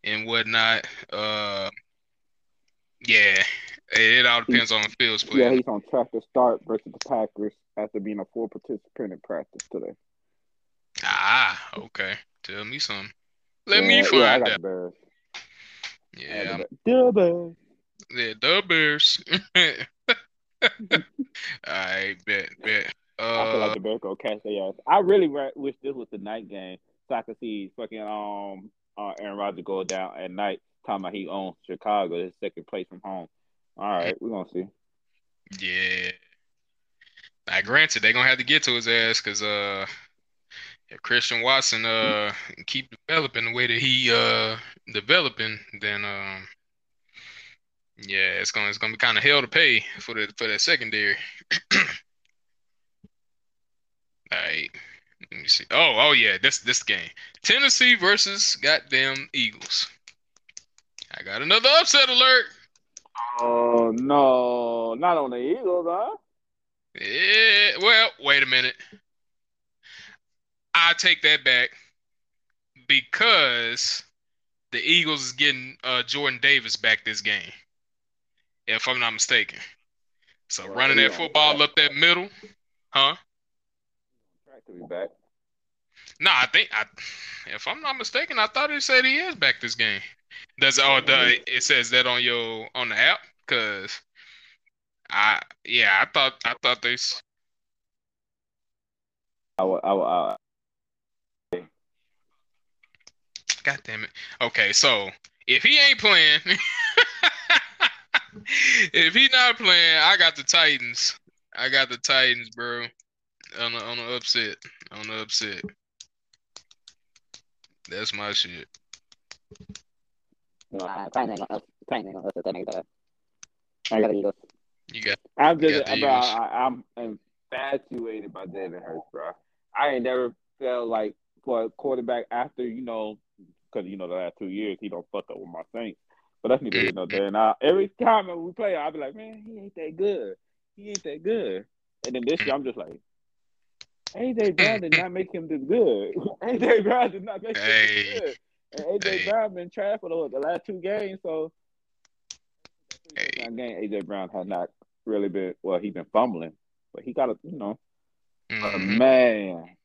[SPEAKER 1] and whatnot. Uh, yeah, it all depends on the field split.
[SPEAKER 3] Yeah, he's on track to start versus the Packers after being a full participant in practice today.
[SPEAKER 1] Ah, okay. Tell me something. Let yeah, me find yeah, out. Yeah.
[SPEAKER 3] The Bears.
[SPEAKER 1] Yeah, the Bears. [laughs] Right, bet, bet. Uh,
[SPEAKER 3] I feel like the Bears go catch their ass. I really re- wish this was the night game so I could see fucking um uh, Aaron Rodgers go down at night. Talking about he owns Chicago, his second place from home. All right, we're gonna see.
[SPEAKER 1] yeah. Now, granted, they're gonna have to get to his ass because uh, if Christian Watson uh keep developing the way that he uh developing, then um, yeah, it's gonna it's gonna be kind of hell to pay for the for that secondary. [clears throat] All right. Let me see. Oh, oh yeah, this this game. Tennessee versus goddamn Eagles. I got another upset alert.
[SPEAKER 3] Oh no, not on the Eagles, huh?
[SPEAKER 1] Yeah, well, wait a minute. I take that back because the Eagles is getting uh, Jordan Davis back this game, if I'm not mistaken. So
[SPEAKER 3] Well,
[SPEAKER 1] running that football up that middle, huh?
[SPEAKER 3] Track to be back.
[SPEAKER 1] No, I think I, if I'm not mistaken, I thought he said he is back this game. Does oh the it says that on your on the app? Cause I yeah I thought I thought they
[SPEAKER 3] I I I
[SPEAKER 1] God damn it. Okay, so if he ain't playing, [laughs] if he not playing, I got the Titans. I got the Titans, bro. On the on the upset. On the upset. That's my shit.
[SPEAKER 4] No, I Titans ain't gonna, Titans ain't gonna upset that nigga bad. I got the Eagles.
[SPEAKER 1] You got
[SPEAKER 3] I'm just,
[SPEAKER 1] got
[SPEAKER 3] bro, I, I'm infatuated by Jalen Hurts, bro. I ain't never felt like for a quarterback after you know, because you know the last two years he don't fuck up with my Saints. But that's neither here nor there. And I, every time we play, I'll be like, man, he ain't that good. He ain't that good. And then this year, I'm just like, AJ Brown did not make him this good. [laughs] AJ Brown did not make him
[SPEAKER 1] Hey.
[SPEAKER 3] this good. And AJ
[SPEAKER 1] Hey.
[SPEAKER 3] Brown been trash for the, the last two games, so
[SPEAKER 1] Hey.
[SPEAKER 3] game AJ Brown has not really been well. He's been fumbling, but he got a you know,
[SPEAKER 1] Mhm.
[SPEAKER 3] man.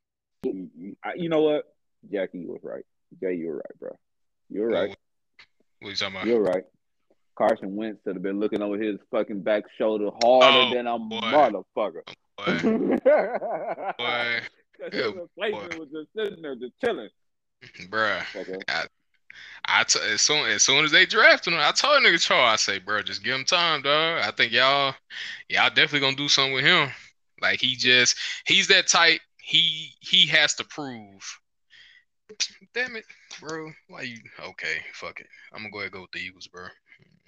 [SPEAKER 3] You, you- you know what? Jackie was right. Jay, you're right, bro. You're right.
[SPEAKER 1] What you talking about?
[SPEAKER 3] You're right. Carson Wentz should have been looking over his fucking back shoulder harder
[SPEAKER 1] Oh,
[SPEAKER 3] than a
[SPEAKER 1] boy.
[SPEAKER 3] motherfucker.
[SPEAKER 1] Boy, [laughs] boy,
[SPEAKER 3] Because
[SPEAKER 1] Yeah,
[SPEAKER 3] his replacement was just sitting there, just chilling. [clears throat]
[SPEAKER 1] bruh.
[SPEAKER 3] Fucker.
[SPEAKER 1] I t- as soon as soon as they drafted him, I told nigga Charles, I say, bro, just give him time, dog. I think y'all, y'all definitely gonna do something with him. Like he just, he's that type. He he has to prove. Damn it, bro. Why you? Okay, fuck it. I'm gonna go ahead and go with the Eagles, bro.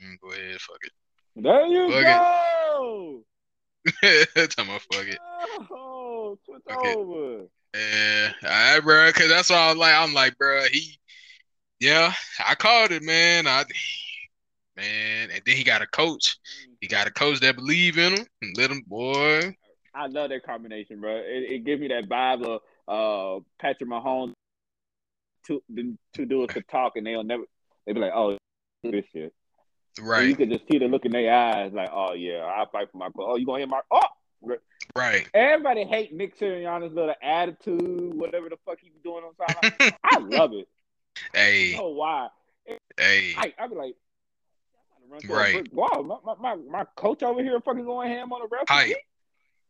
[SPEAKER 1] Mm, Go ahead, fuck it.
[SPEAKER 3] There you
[SPEAKER 1] Fuck
[SPEAKER 3] go.
[SPEAKER 1] it. Tell my fuck it.
[SPEAKER 3] Oh, switch
[SPEAKER 1] it.
[SPEAKER 3] over.
[SPEAKER 1] Yeah, all right, bro. Cause that's why I'm like, I'm like, bro. He, yeah, I called it, man. I, man, and then he got a coach. He got a coach that believe in him and let him, boy.
[SPEAKER 3] I love that combination, bro. It, it gives me that vibe of uh, Patrick Mahomes. Two, the two dudes could talk and they'll never. They'd be like, "Oh, this shit." And you
[SPEAKER 1] Right,
[SPEAKER 3] could just see the look in their eyes, like, "Oh yeah, I fight for my club." Oh, you gonna hit my? Oh,
[SPEAKER 1] right.
[SPEAKER 3] everybody hate Nick Sirianni's little attitude, whatever the fuck he be doing on sideline. [laughs] I love it. I
[SPEAKER 1] hey,
[SPEAKER 3] know why.
[SPEAKER 1] hey,
[SPEAKER 3] I, I be like, I'm to run
[SPEAKER 1] Right.
[SPEAKER 3] wall. My, my, my, my coach over here fucking going ham on the ref.
[SPEAKER 1] Hype.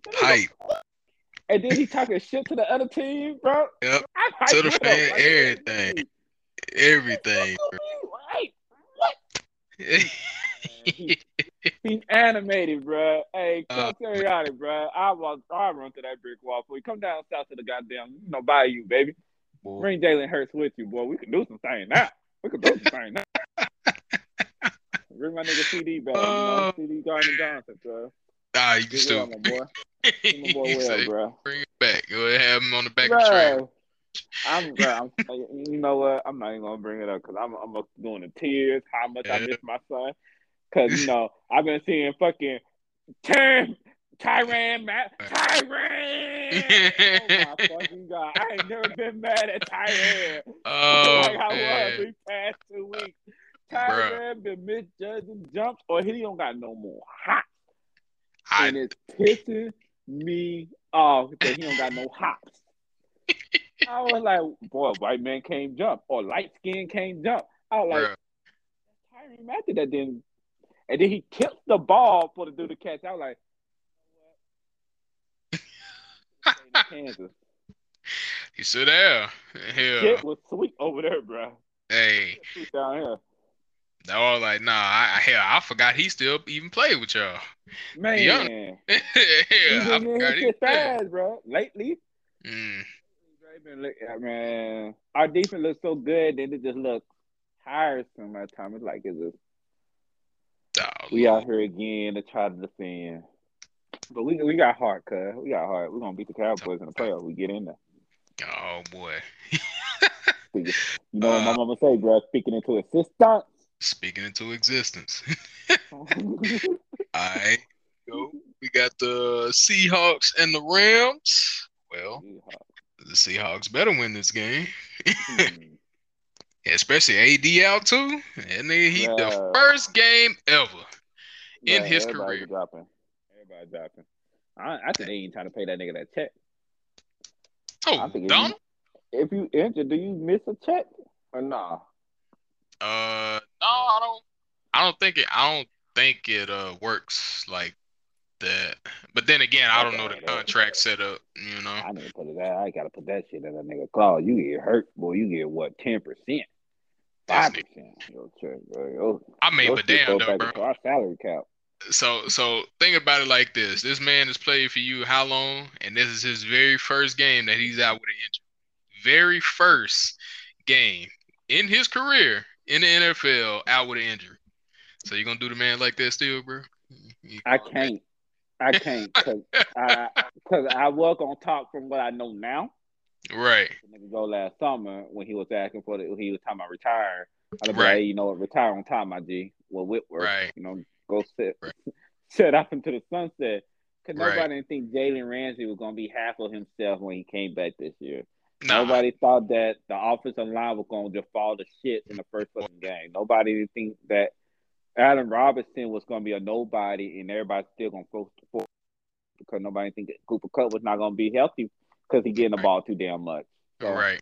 [SPEAKER 1] hype.
[SPEAKER 3] And then he talking [laughs] shit to the other team, bro.
[SPEAKER 1] Yep.
[SPEAKER 3] Hyped
[SPEAKER 1] To the fan,
[SPEAKER 3] Like,
[SPEAKER 1] everything. Everything,
[SPEAKER 3] Wait, what? [laughs] [laughs]
[SPEAKER 1] bro.
[SPEAKER 3] He's animated, bro. Hey,
[SPEAKER 1] Uh,
[SPEAKER 3] Coach Sirianni, bro. I will. I run to that brick wall for you. Come down south to the goddamn, you know, by you, baby.
[SPEAKER 1] Boy,
[SPEAKER 3] Bring Jalen Hurts with you, boy. We can do some things now. We can do some things now. [laughs] Bring my nigga CD back, you know,
[SPEAKER 1] Uh,
[SPEAKER 3] CD Gardner Johnson, bro.
[SPEAKER 1] ah, you
[SPEAKER 3] well, my boy. [laughs] My boy
[SPEAKER 1] You
[SPEAKER 3] well,
[SPEAKER 1] say,
[SPEAKER 3] bro.
[SPEAKER 1] bring it back. Go ahead, have him on the back of the train.
[SPEAKER 3] I'm, bro, I'm, you know what? I'm not even gonna bring it up because I'm, I'm going to tears. How much I miss my son? Because you know I've been seeing fucking Ty- Tyrann, Matt, Tyrann. oh my [laughs] fucking god! I ain't never been mad at Tyrann [laughs]
[SPEAKER 1] Oh, [laughs]
[SPEAKER 3] like I was
[SPEAKER 1] man.
[SPEAKER 3] these past two weeks.
[SPEAKER 1] Bruh.
[SPEAKER 3] Tyrann been misjudging jumps, or he don't got no more hops,
[SPEAKER 1] I,
[SPEAKER 3] and it's pissing me off that he don't got no hops. I was like, boy, white man can't jump, or light skin can't jump. I was like,
[SPEAKER 1] bruh,
[SPEAKER 3] Tyrann Mathieu that didn't, and then he tips the ball for the dude to catch. I was like,
[SPEAKER 1] Kansas. [laughs] He's still there.
[SPEAKER 3] Hell. Shit was sweet over there, bro.
[SPEAKER 1] Hey. Down here. I was like, nah, I, hell, I forgot he still even played with y'all.
[SPEAKER 3] Man, yeah, [laughs] I forgot he fast, bro. Lately, mm. man, our defense looks so good, then it just looks tiresome at times. It's like is just oh, we out here again to try to defend. But we we got heart, cuz we got heart. We're gonna beat the Cowboys in the playoffs. We get in there.
[SPEAKER 1] Oh boy. [laughs]
[SPEAKER 3] you know what uh, my mama say, bro? Speaking into existence.
[SPEAKER 1] Speaking into existence. [laughs] [laughs] All right. Go. We got the Seahawks and the Rams. Well, Seahawks. the Seahawks better win this game. mm. Especially AD out too. And they he yeah. the first game ever yeah, in his career.
[SPEAKER 3] Dropping. Everybody dropping. I, I think they ain't trying to pay that nigga that check.
[SPEAKER 1] Oh, Donald?
[SPEAKER 3] If you, if you enter, do you miss a check or nah?
[SPEAKER 1] Uh, no, I don't. I don't think it. I don't think it uh works like that. But then again, I don't know the contract set up. You know,
[SPEAKER 3] I need to put it that. I gotta put that shit in a nigga clause. You get hurt, boy. You get what ten percent, five percent.
[SPEAKER 1] I mean, but damn, though, bro.
[SPEAKER 3] Our salary cap.
[SPEAKER 1] So, so think about it like this: This man has played for you how long? And this is his very first game that he's out with an injury. Very first game in his career in the NFL out with an injury. So you gonna do the man like that still, bro?
[SPEAKER 3] I can't. I can't because I because I work on top from what I know now.
[SPEAKER 1] Right.
[SPEAKER 3] Nigga go last summer when he was asking for the he was talking about retire. I was right. like, hey, you know what, retire on time, my G. Well, Whitworth, right. you know, go sit right. [laughs] set off into the sunset. Because nobody right. didn't think Jalen Ramsey was gonna be half of himself when he came back this year. Nah. Nobody thought that the offensive line was going to just fall to shit in the first fucking game. Nobody didn't think that Allen Robinson was going to be a nobody, and everybody's still going to throw the because nobody think that Cooper Kupp was not going to be healthy because he's getting the ball too damn much.
[SPEAKER 1] So, right.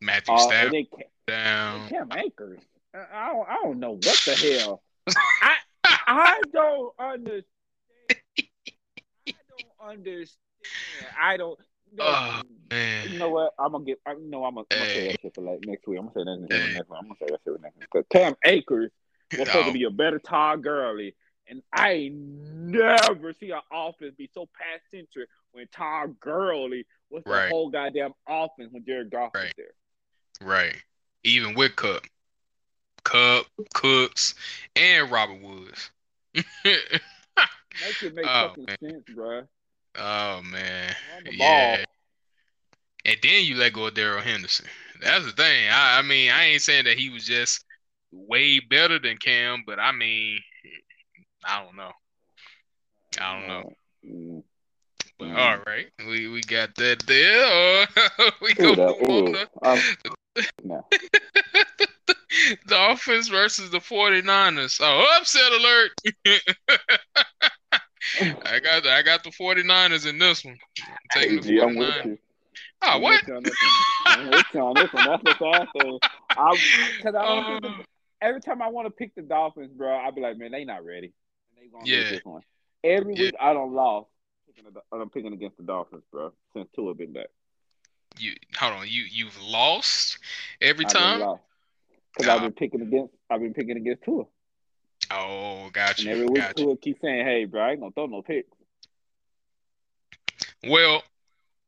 [SPEAKER 1] Matthew uh, Stafford
[SPEAKER 3] then, down. Cam Akers. I don't, I don't know what the hell. [laughs] I I don't understand. I don't understand. I don't. No,
[SPEAKER 1] oh man!
[SPEAKER 3] You know what? I'm gonna get. I know I'm gonna, I'm gonna say that shit for like next week. I'm gonna say that next week. I'm gonna say that shit next week. Because Cam Akers was supposed to be a better Todd Gurley, and I never see an offense be so pass centric when Todd Gurley was the whole goddamn offense when Jared Goff
[SPEAKER 1] right.
[SPEAKER 3] was there.
[SPEAKER 1] Right. Even with Kupp. Kupp, Cooks, and Robert Woods.
[SPEAKER 3] that should make [laughs] oh, fucking man. sense, bro.
[SPEAKER 1] Oh man, yeah. And then you let go of Darrell Henderson. That's the thing. I, I mean, I ain't saying that he was just way better than Cam, but I mean, I don't know. I don't know. Mm. Mm. All right, we we got that there. [laughs] we go ooh, [laughs] the, um, no. Dolphins versus the 49ers. Oh, upset alert. [laughs] I got the, I got the 49ers in this one. I'm taking the 49ers. Oh, what?
[SPEAKER 3] I'm with you on this one. That's what's awesome. I, cause I don't uh, every time I want to pick the Dolphins, bro, I'll be like, man, they not ready. They gonna yeah. this one. Every yeah. week I don't lost. I'm picking against the Dolphins, bro. Since have been back.
[SPEAKER 1] You hold on. You you've lost every time.
[SPEAKER 3] Because I've been picking against. I've been picking against Tua.
[SPEAKER 1] Oh, gotcha.
[SPEAKER 3] And every week gotcha. Tua keep saying, "Hey, bro, I ain't gonna throw no picks."
[SPEAKER 1] Well,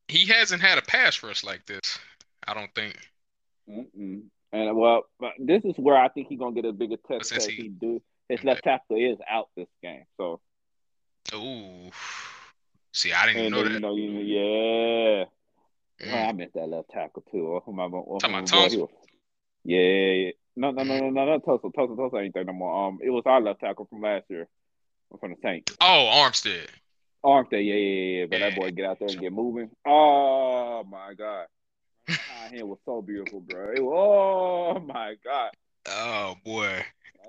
[SPEAKER 1] he hasn't had a pass rush like this. I don't think.
[SPEAKER 3] Mm-mm. And well, this is where I think he's gonna get a bigger test because he, he, do his left tackle is out this game. So.
[SPEAKER 1] Ooh. See, I didn't and know
[SPEAKER 3] that. You know, yeah. Mm. Oh, I missed that left tackle too. Who am I? Talking about Yeah, no, no, no, no, no, not Tulsa. Tulsa, Tulsa ain't there no more. Um, it was our left tackle from last year, from the Saints.
[SPEAKER 1] Oh, Armstead.
[SPEAKER 3] Armstead, yeah, yeah, yeah. But yeah. that boy get out there and get moving. Oh my god, [laughs] him was so beautiful, bro. It was, oh my god.
[SPEAKER 1] Oh boy.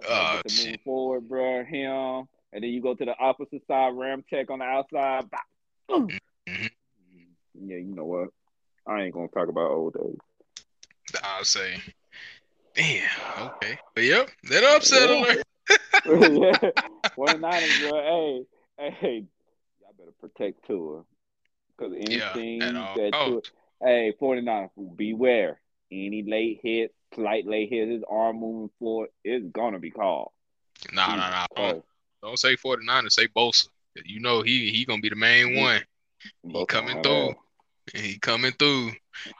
[SPEAKER 3] Oh, to move forward, bro. Him, and then you go to the opposite side, Ramczyk on the outside. Mm-hmm. Yeah, you know what? I ain't gonna talk about old days.
[SPEAKER 1] I'll say Damn. Okay. But yep, that upset
[SPEAKER 3] Yeah.
[SPEAKER 1] alert. [laughs] [laughs]
[SPEAKER 3] yeah. 49ers, bro. Hey, hey, y'all better protect Tua. Because anything
[SPEAKER 1] all
[SPEAKER 3] that Tua, hey, 49ers, beware. Any late hit, slight late hit, his arm moving forward, is gonna be called.
[SPEAKER 1] Nah, nah, nah. Don't,
[SPEAKER 3] Oh,
[SPEAKER 1] don't say 49ers, say Bosa. You know he he gonna be the main one. He coming through. He coming through.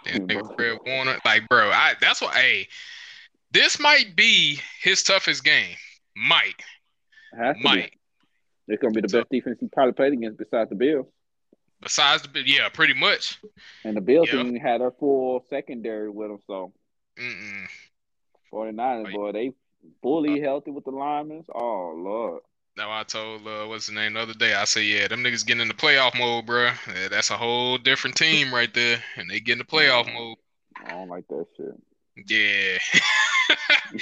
[SPEAKER 1] And nigga Fred Warner, like, bro, I that's what. Hey, this might be his toughest game. Might,
[SPEAKER 3] Has to be.
[SPEAKER 1] might.
[SPEAKER 3] It's gonna be the best defense he probably played against besides the Bills.
[SPEAKER 1] Besides the, yeah, pretty much.
[SPEAKER 3] And the Bills
[SPEAKER 1] Yeah.
[SPEAKER 3] even have their full secondary with them, so
[SPEAKER 1] Mm-mm.
[SPEAKER 3] 49ers,
[SPEAKER 1] Right.
[SPEAKER 3] boy, they fully uh, healthy with the linemen. Oh Lord.
[SPEAKER 1] Now I told uh, what's his name the other day. I said, yeah, them niggas getting in the playoff mode, bro. Yeah, that's a whole different team right there, and they get in the playoff mode.
[SPEAKER 3] I don't like that shit.
[SPEAKER 1] Yeah.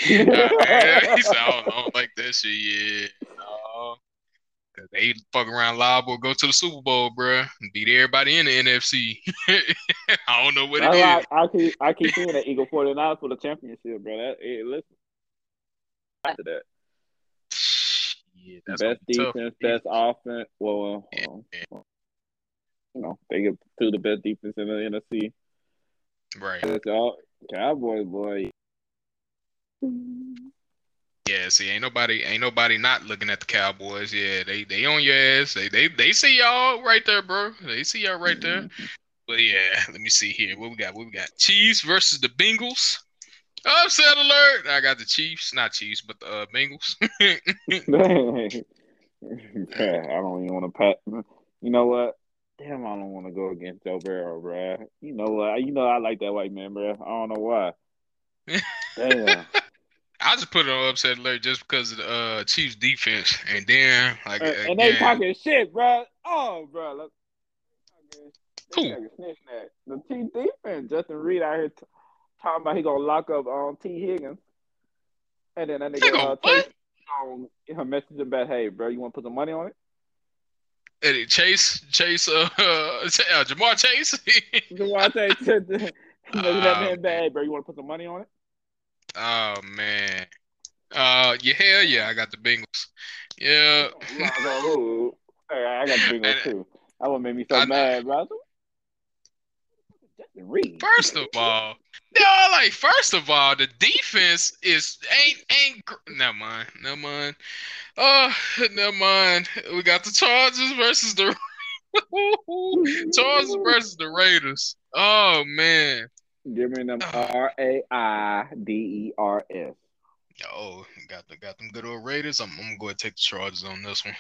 [SPEAKER 1] yeah. [laughs] [laughs] He said, I don't, I don't like that shit. Yeah. No. They fuck around liable, go to the Super Bowl, bro. and beat everybody in the NFC. [laughs] I don't know what it
[SPEAKER 3] That's
[SPEAKER 1] is.
[SPEAKER 3] I, I keep I keep seeing that Eagle 49 for the championship, bro. That hey, listen. After that.
[SPEAKER 1] Yeah, that's
[SPEAKER 3] best defense, best offense. Well,
[SPEAKER 1] Yeah.
[SPEAKER 3] um, you know, they get two of the best defense in the NFC.
[SPEAKER 1] Right.
[SPEAKER 3] All Cowboys, boy.
[SPEAKER 1] Yeah, see, ain't nobody ain't nobody not looking at the Cowboys. Yeah, they they on your ass. They they they see y'all right there, bro. They see y'all right there. But yeah, [laughs] let me see here. What we got? What we got? Chiefs versus the Bengals. Upset alert. I got the Chiefs, not Chiefs, but the uh, Bengals. [laughs] [laughs]
[SPEAKER 3] I don't even want to pat. You know what? Damn, I don't want to go against Joe Burrow, bro. You know what? You know I like that white man, bro. I don't know why. Damn. [laughs]
[SPEAKER 1] I just put it on upset alert just because of the uh, Chiefs defense, and then like
[SPEAKER 3] and, and they talking shit, bro. Oh, bro. Look.
[SPEAKER 1] Who?
[SPEAKER 3] They talking snitch that. The Chief defense, Justin Reid out here t- talking about he gonna lock up um, Tee Higgins, and then that nigga uh? Chase, um, her message him back, hey, bro, you want to put some money on it?
[SPEAKER 1] and it Chase Chase uh, [laughs] uh Ja'Marr [laughs] Chase.
[SPEAKER 3] Said, that- he that
[SPEAKER 1] Oh,
[SPEAKER 3] man back, hey, bro, you want to put some money on it?
[SPEAKER 1] oh man. Uh yeah, hell yeah, I got the Bengals. Yeah.
[SPEAKER 3] I was like, ooh. Hey, I got the [laughs] Bengals too. That would make me so
[SPEAKER 1] I-
[SPEAKER 3] mad, bro. I Justin Reid.
[SPEAKER 1] First of all, no, like first of all, the defense is ain't ain't. gr- Never mind, never mind. Uh, never mind. We got the Chargers versus the [laughs] Chargers versus the Raiders. Oh man.
[SPEAKER 3] Give me them
[SPEAKER 1] Oh.
[SPEAKER 3] R A I D E R S.
[SPEAKER 1] Oh, got the got them good old Raiders. I'm, I'm gonna go ahead take the Chargers on this one.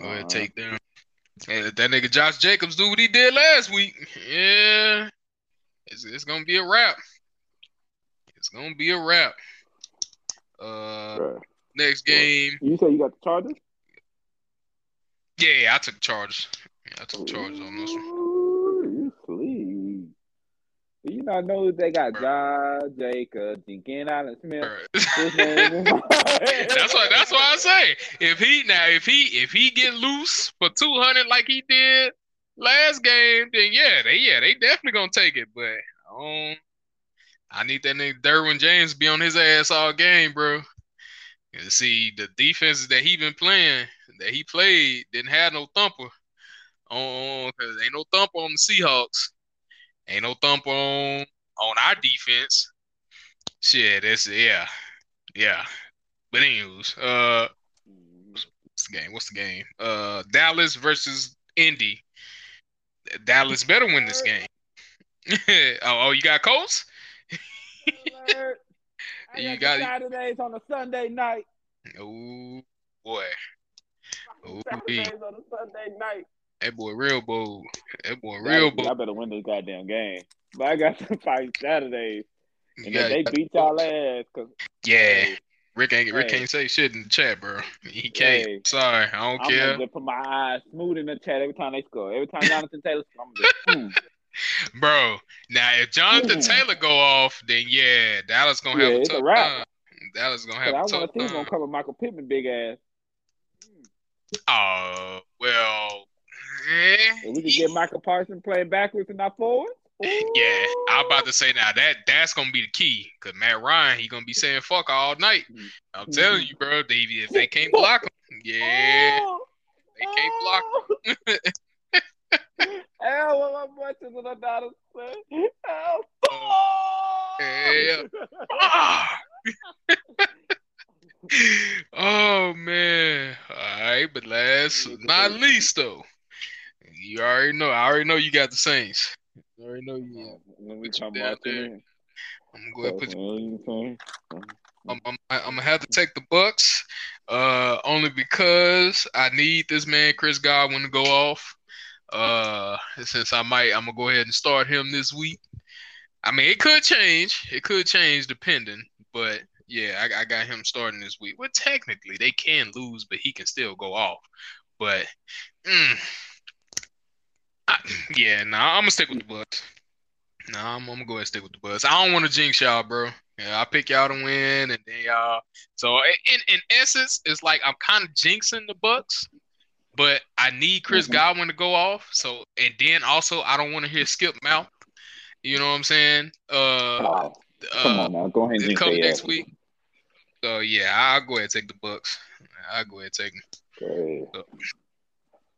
[SPEAKER 1] Go ahead
[SPEAKER 3] Uh-huh.
[SPEAKER 1] take them. And if that nigga Josh Jacobs do what he did last week, yeah, it's it's gonna be a wrap. It's gonna be a wrap. Uh,
[SPEAKER 3] Bruh.
[SPEAKER 1] next game,
[SPEAKER 3] You say you got the Chargers?
[SPEAKER 1] yeah, I took Chargers. Yeah, I took Chargers on this one.
[SPEAKER 3] You you not know they got Josh Jacob, and Ken Allen Smith? His [laughs] name is- [laughs]
[SPEAKER 1] that's why. That's why I say if he now if he if he get loose for two hundred like he did last game, then yeah, they yeah they definitely gonna take it. But um, I need that nigga Derwin James to be on his ass all game, bro. You see the defenses that he been playing that he played didn't have no thumper on because ain't no thumper on the Seahawks. Ain't no thump on on our defense. Shit, that's yeah, yeah. But anyways, uh, what's the game? What's the game? Uh, Dallas versus Indy. Dallas better win this game. [laughs] oh, oh, you got Colts? [laughs] You
[SPEAKER 3] got, Saturdays on a Sunday night.
[SPEAKER 1] Oh boy,
[SPEAKER 3] Saturdays on a Sunday night.
[SPEAKER 1] That boy real bold. That boy real bold.
[SPEAKER 3] I better win this goddamn game. But I got [laughs] some fight Saturdays. And if they beat y'all ass, cause
[SPEAKER 1] yeah, Rick ain't Rick
[SPEAKER 3] Hey.
[SPEAKER 1] can't say shit in the chat, bro. He can't.
[SPEAKER 3] Hey.
[SPEAKER 1] Sorry, I don't care.
[SPEAKER 3] I'm gonna put my eyes smooth in the chat every time they score. Every time Jonathan Taylor I'm just, hmm. [laughs]
[SPEAKER 1] Bro, now if Jonathan
[SPEAKER 3] Mm.
[SPEAKER 1] Taylor go off, then yeah, Dallas gonna
[SPEAKER 3] Yeah,
[SPEAKER 1] have a
[SPEAKER 3] a
[SPEAKER 1] tough
[SPEAKER 3] wrap.
[SPEAKER 1] time. Dallas gonna have
[SPEAKER 3] I want to see gonna cover Michael Pittman big ass.
[SPEAKER 1] Oh well, eh,
[SPEAKER 3] If we could get Micah Parsons playing backwards and not forward, [laughs]
[SPEAKER 1] Yeah, I'm about to say now that that's gonna be the key because Matt Ryan he gonna be saying fuck all night. I'm telling you, bro, Davey, if they can't [laughs] block him, yeah, they can't block him.
[SPEAKER 3] Hell, what my boy to the daughter say? Hell,
[SPEAKER 1] Yeah. Ah! [laughs] oh man. All right, but last but not least though. You already know. I already know you got the Saints. You already know you.
[SPEAKER 3] When we
[SPEAKER 1] Put you
[SPEAKER 3] talking about
[SPEAKER 1] there.
[SPEAKER 3] that,
[SPEAKER 1] I'm gonna go ahead and put you.
[SPEAKER 3] you.
[SPEAKER 1] I'm, I'm, I'm gonna have to take the Bucks, uh, only because I need this man Chris Godwin to go off. Uh, since I might, I'm gonna go ahead and start him this week. I mean, it could change. It could change depending, but yeah, I, I got him starting this week. Well, technically, they can lose, but he can still go off. But mm, I, yeah, no, I'm gonna stick with the Bucks. No, I'm, I'm gonna go ahead and stick with the Bucks. I don't want to jinx y'all, bro. Yeah, I pick y'all to win, and then y'all. So in in essence, it's like I'm kind of jinxing the Bucks, but I need Chris
[SPEAKER 3] Mhm.
[SPEAKER 1] Godwin to go off. So and then also I don't want to hear Skip Mouth. You know what I'm saying? Uh,
[SPEAKER 3] Oh, come
[SPEAKER 1] uh,
[SPEAKER 3] on now, go ahead and
[SPEAKER 1] come next week. So yeah, I'll go ahead and take the Bucks. I'll go ahead and take them.
[SPEAKER 3] Okay.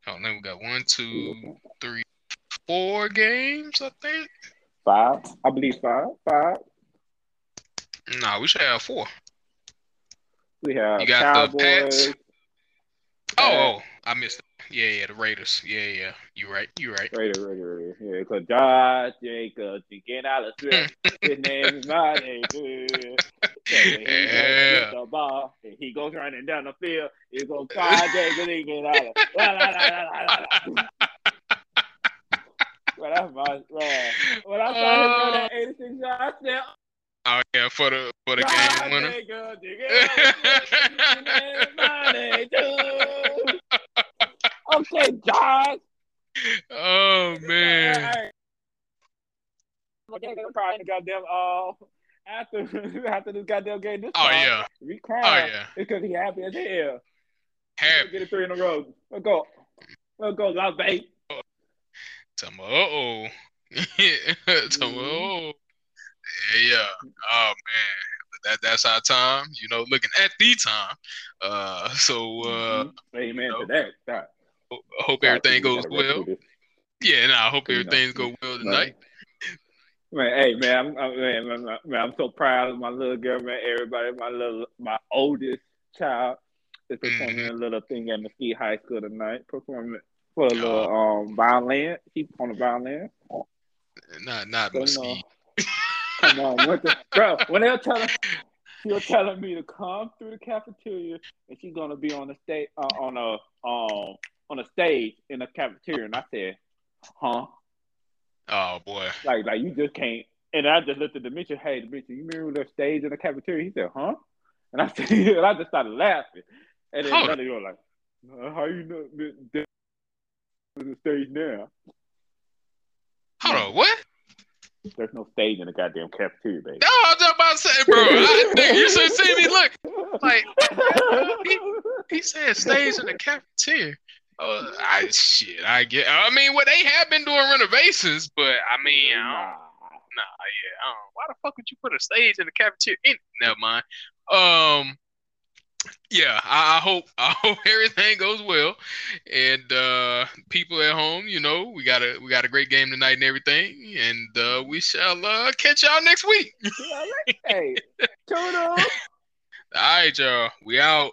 [SPEAKER 1] Oh, then we got one, two, three, four games, I think.
[SPEAKER 3] Five, I believe five, five.
[SPEAKER 1] No, we should have four.
[SPEAKER 3] We have
[SPEAKER 1] You got the Pats. Oh, oh, I missed it. Yeah, yeah, the Raiders. Yeah, yeah. You right. You right.
[SPEAKER 3] Raider, Raider, Raider. Yeah, because Josh Jacobs, you get out of. His name is Money Good.
[SPEAKER 1] Yeah.
[SPEAKER 3] The ball, and he goes running down the field. He goes, Josh Jacobs, he get out of. La, la, la. Well, that's my man. When I saw him run that 86 yard, I said,
[SPEAKER 1] Oh yeah, for the for the game winner.
[SPEAKER 3] Jacobs, you get out of Swift. His name is Money Good. Okay, Josh.
[SPEAKER 1] Oh man.
[SPEAKER 3] Crying the goddamn uh after [laughs] after this goddamn game this
[SPEAKER 1] Oh
[SPEAKER 3] time.
[SPEAKER 1] yeah.
[SPEAKER 3] We
[SPEAKER 1] Oh yeah.
[SPEAKER 3] because he happy as hell.
[SPEAKER 1] Happy.
[SPEAKER 3] get it three in a row. Let's go. Let's go, Las Vegas.
[SPEAKER 1] Uh oh. Tell oh. [laughs] Yeah, yeah. Oh man. That that's our time. You know, looking at the time. Uh, so uh,
[SPEAKER 3] Amen
[SPEAKER 1] know.
[SPEAKER 3] to that.
[SPEAKER 1] I hope everything goes well. Yeah, nah, I hope
[SPEAKER 3] You know.
[SPEAKER 1] everything's go well tonight.
[SPEAKER 3] Man, hey man, I'm, I'm man, man, man, I'm so proud of my little girl, man. Everybody, my little, my oldest child is performing
[SPEAKER 1] Mhm.
[SPEAKER 3] a little thing at Mesquite High School tonight, performing for a little um violin. She on the violin.
[SPEAKER 1] Not not
[SPEAKER 3] So, no. Come on, what the, [laughs] bro. When they're telling, was telling me to come through the cafeteria, and she's gonna be on the stage uh, on a um on a stage in the cafeteria, and I said, huh?
[SPEAKER 1] Oh boy.
[SPEAKER 3] Like like you just can't. And I just looked at Demetri. Hey, Demetri, you remember the stage in the cafeteria? He said, huh? And I [laughs] said, and I just started laughing. And then girl like, how you know the, the, the stage now?
[SPEAKER 1] Hold on, what?
[SPEAKER 3] There's no stage in the goddamn cafeteria, baby.
[SPEAKER 1] No, I was just about to say, bro. I, nigga, you should see me look. Like, He said stays in the cafeteria. Oh, I shit. I get. I mean, well, they have been doing renovations, but I mean, I
[SPEAKER 3] Nah.
[SPEAKER 1] yeah. Why the fuck would you put a stage in the cafeteria? In, never mind. Um, yeah. I, I hope. [laughs] I hope everything goes well, and uh, people at home, you know, we got a we got a great game tonight and everything, and uh, we shall uh, catch y'all next week. [laughs]
[SPEAKER 3] Hey, toodles. [laughs]
[SPEAKER 1] All right, y'all. We out.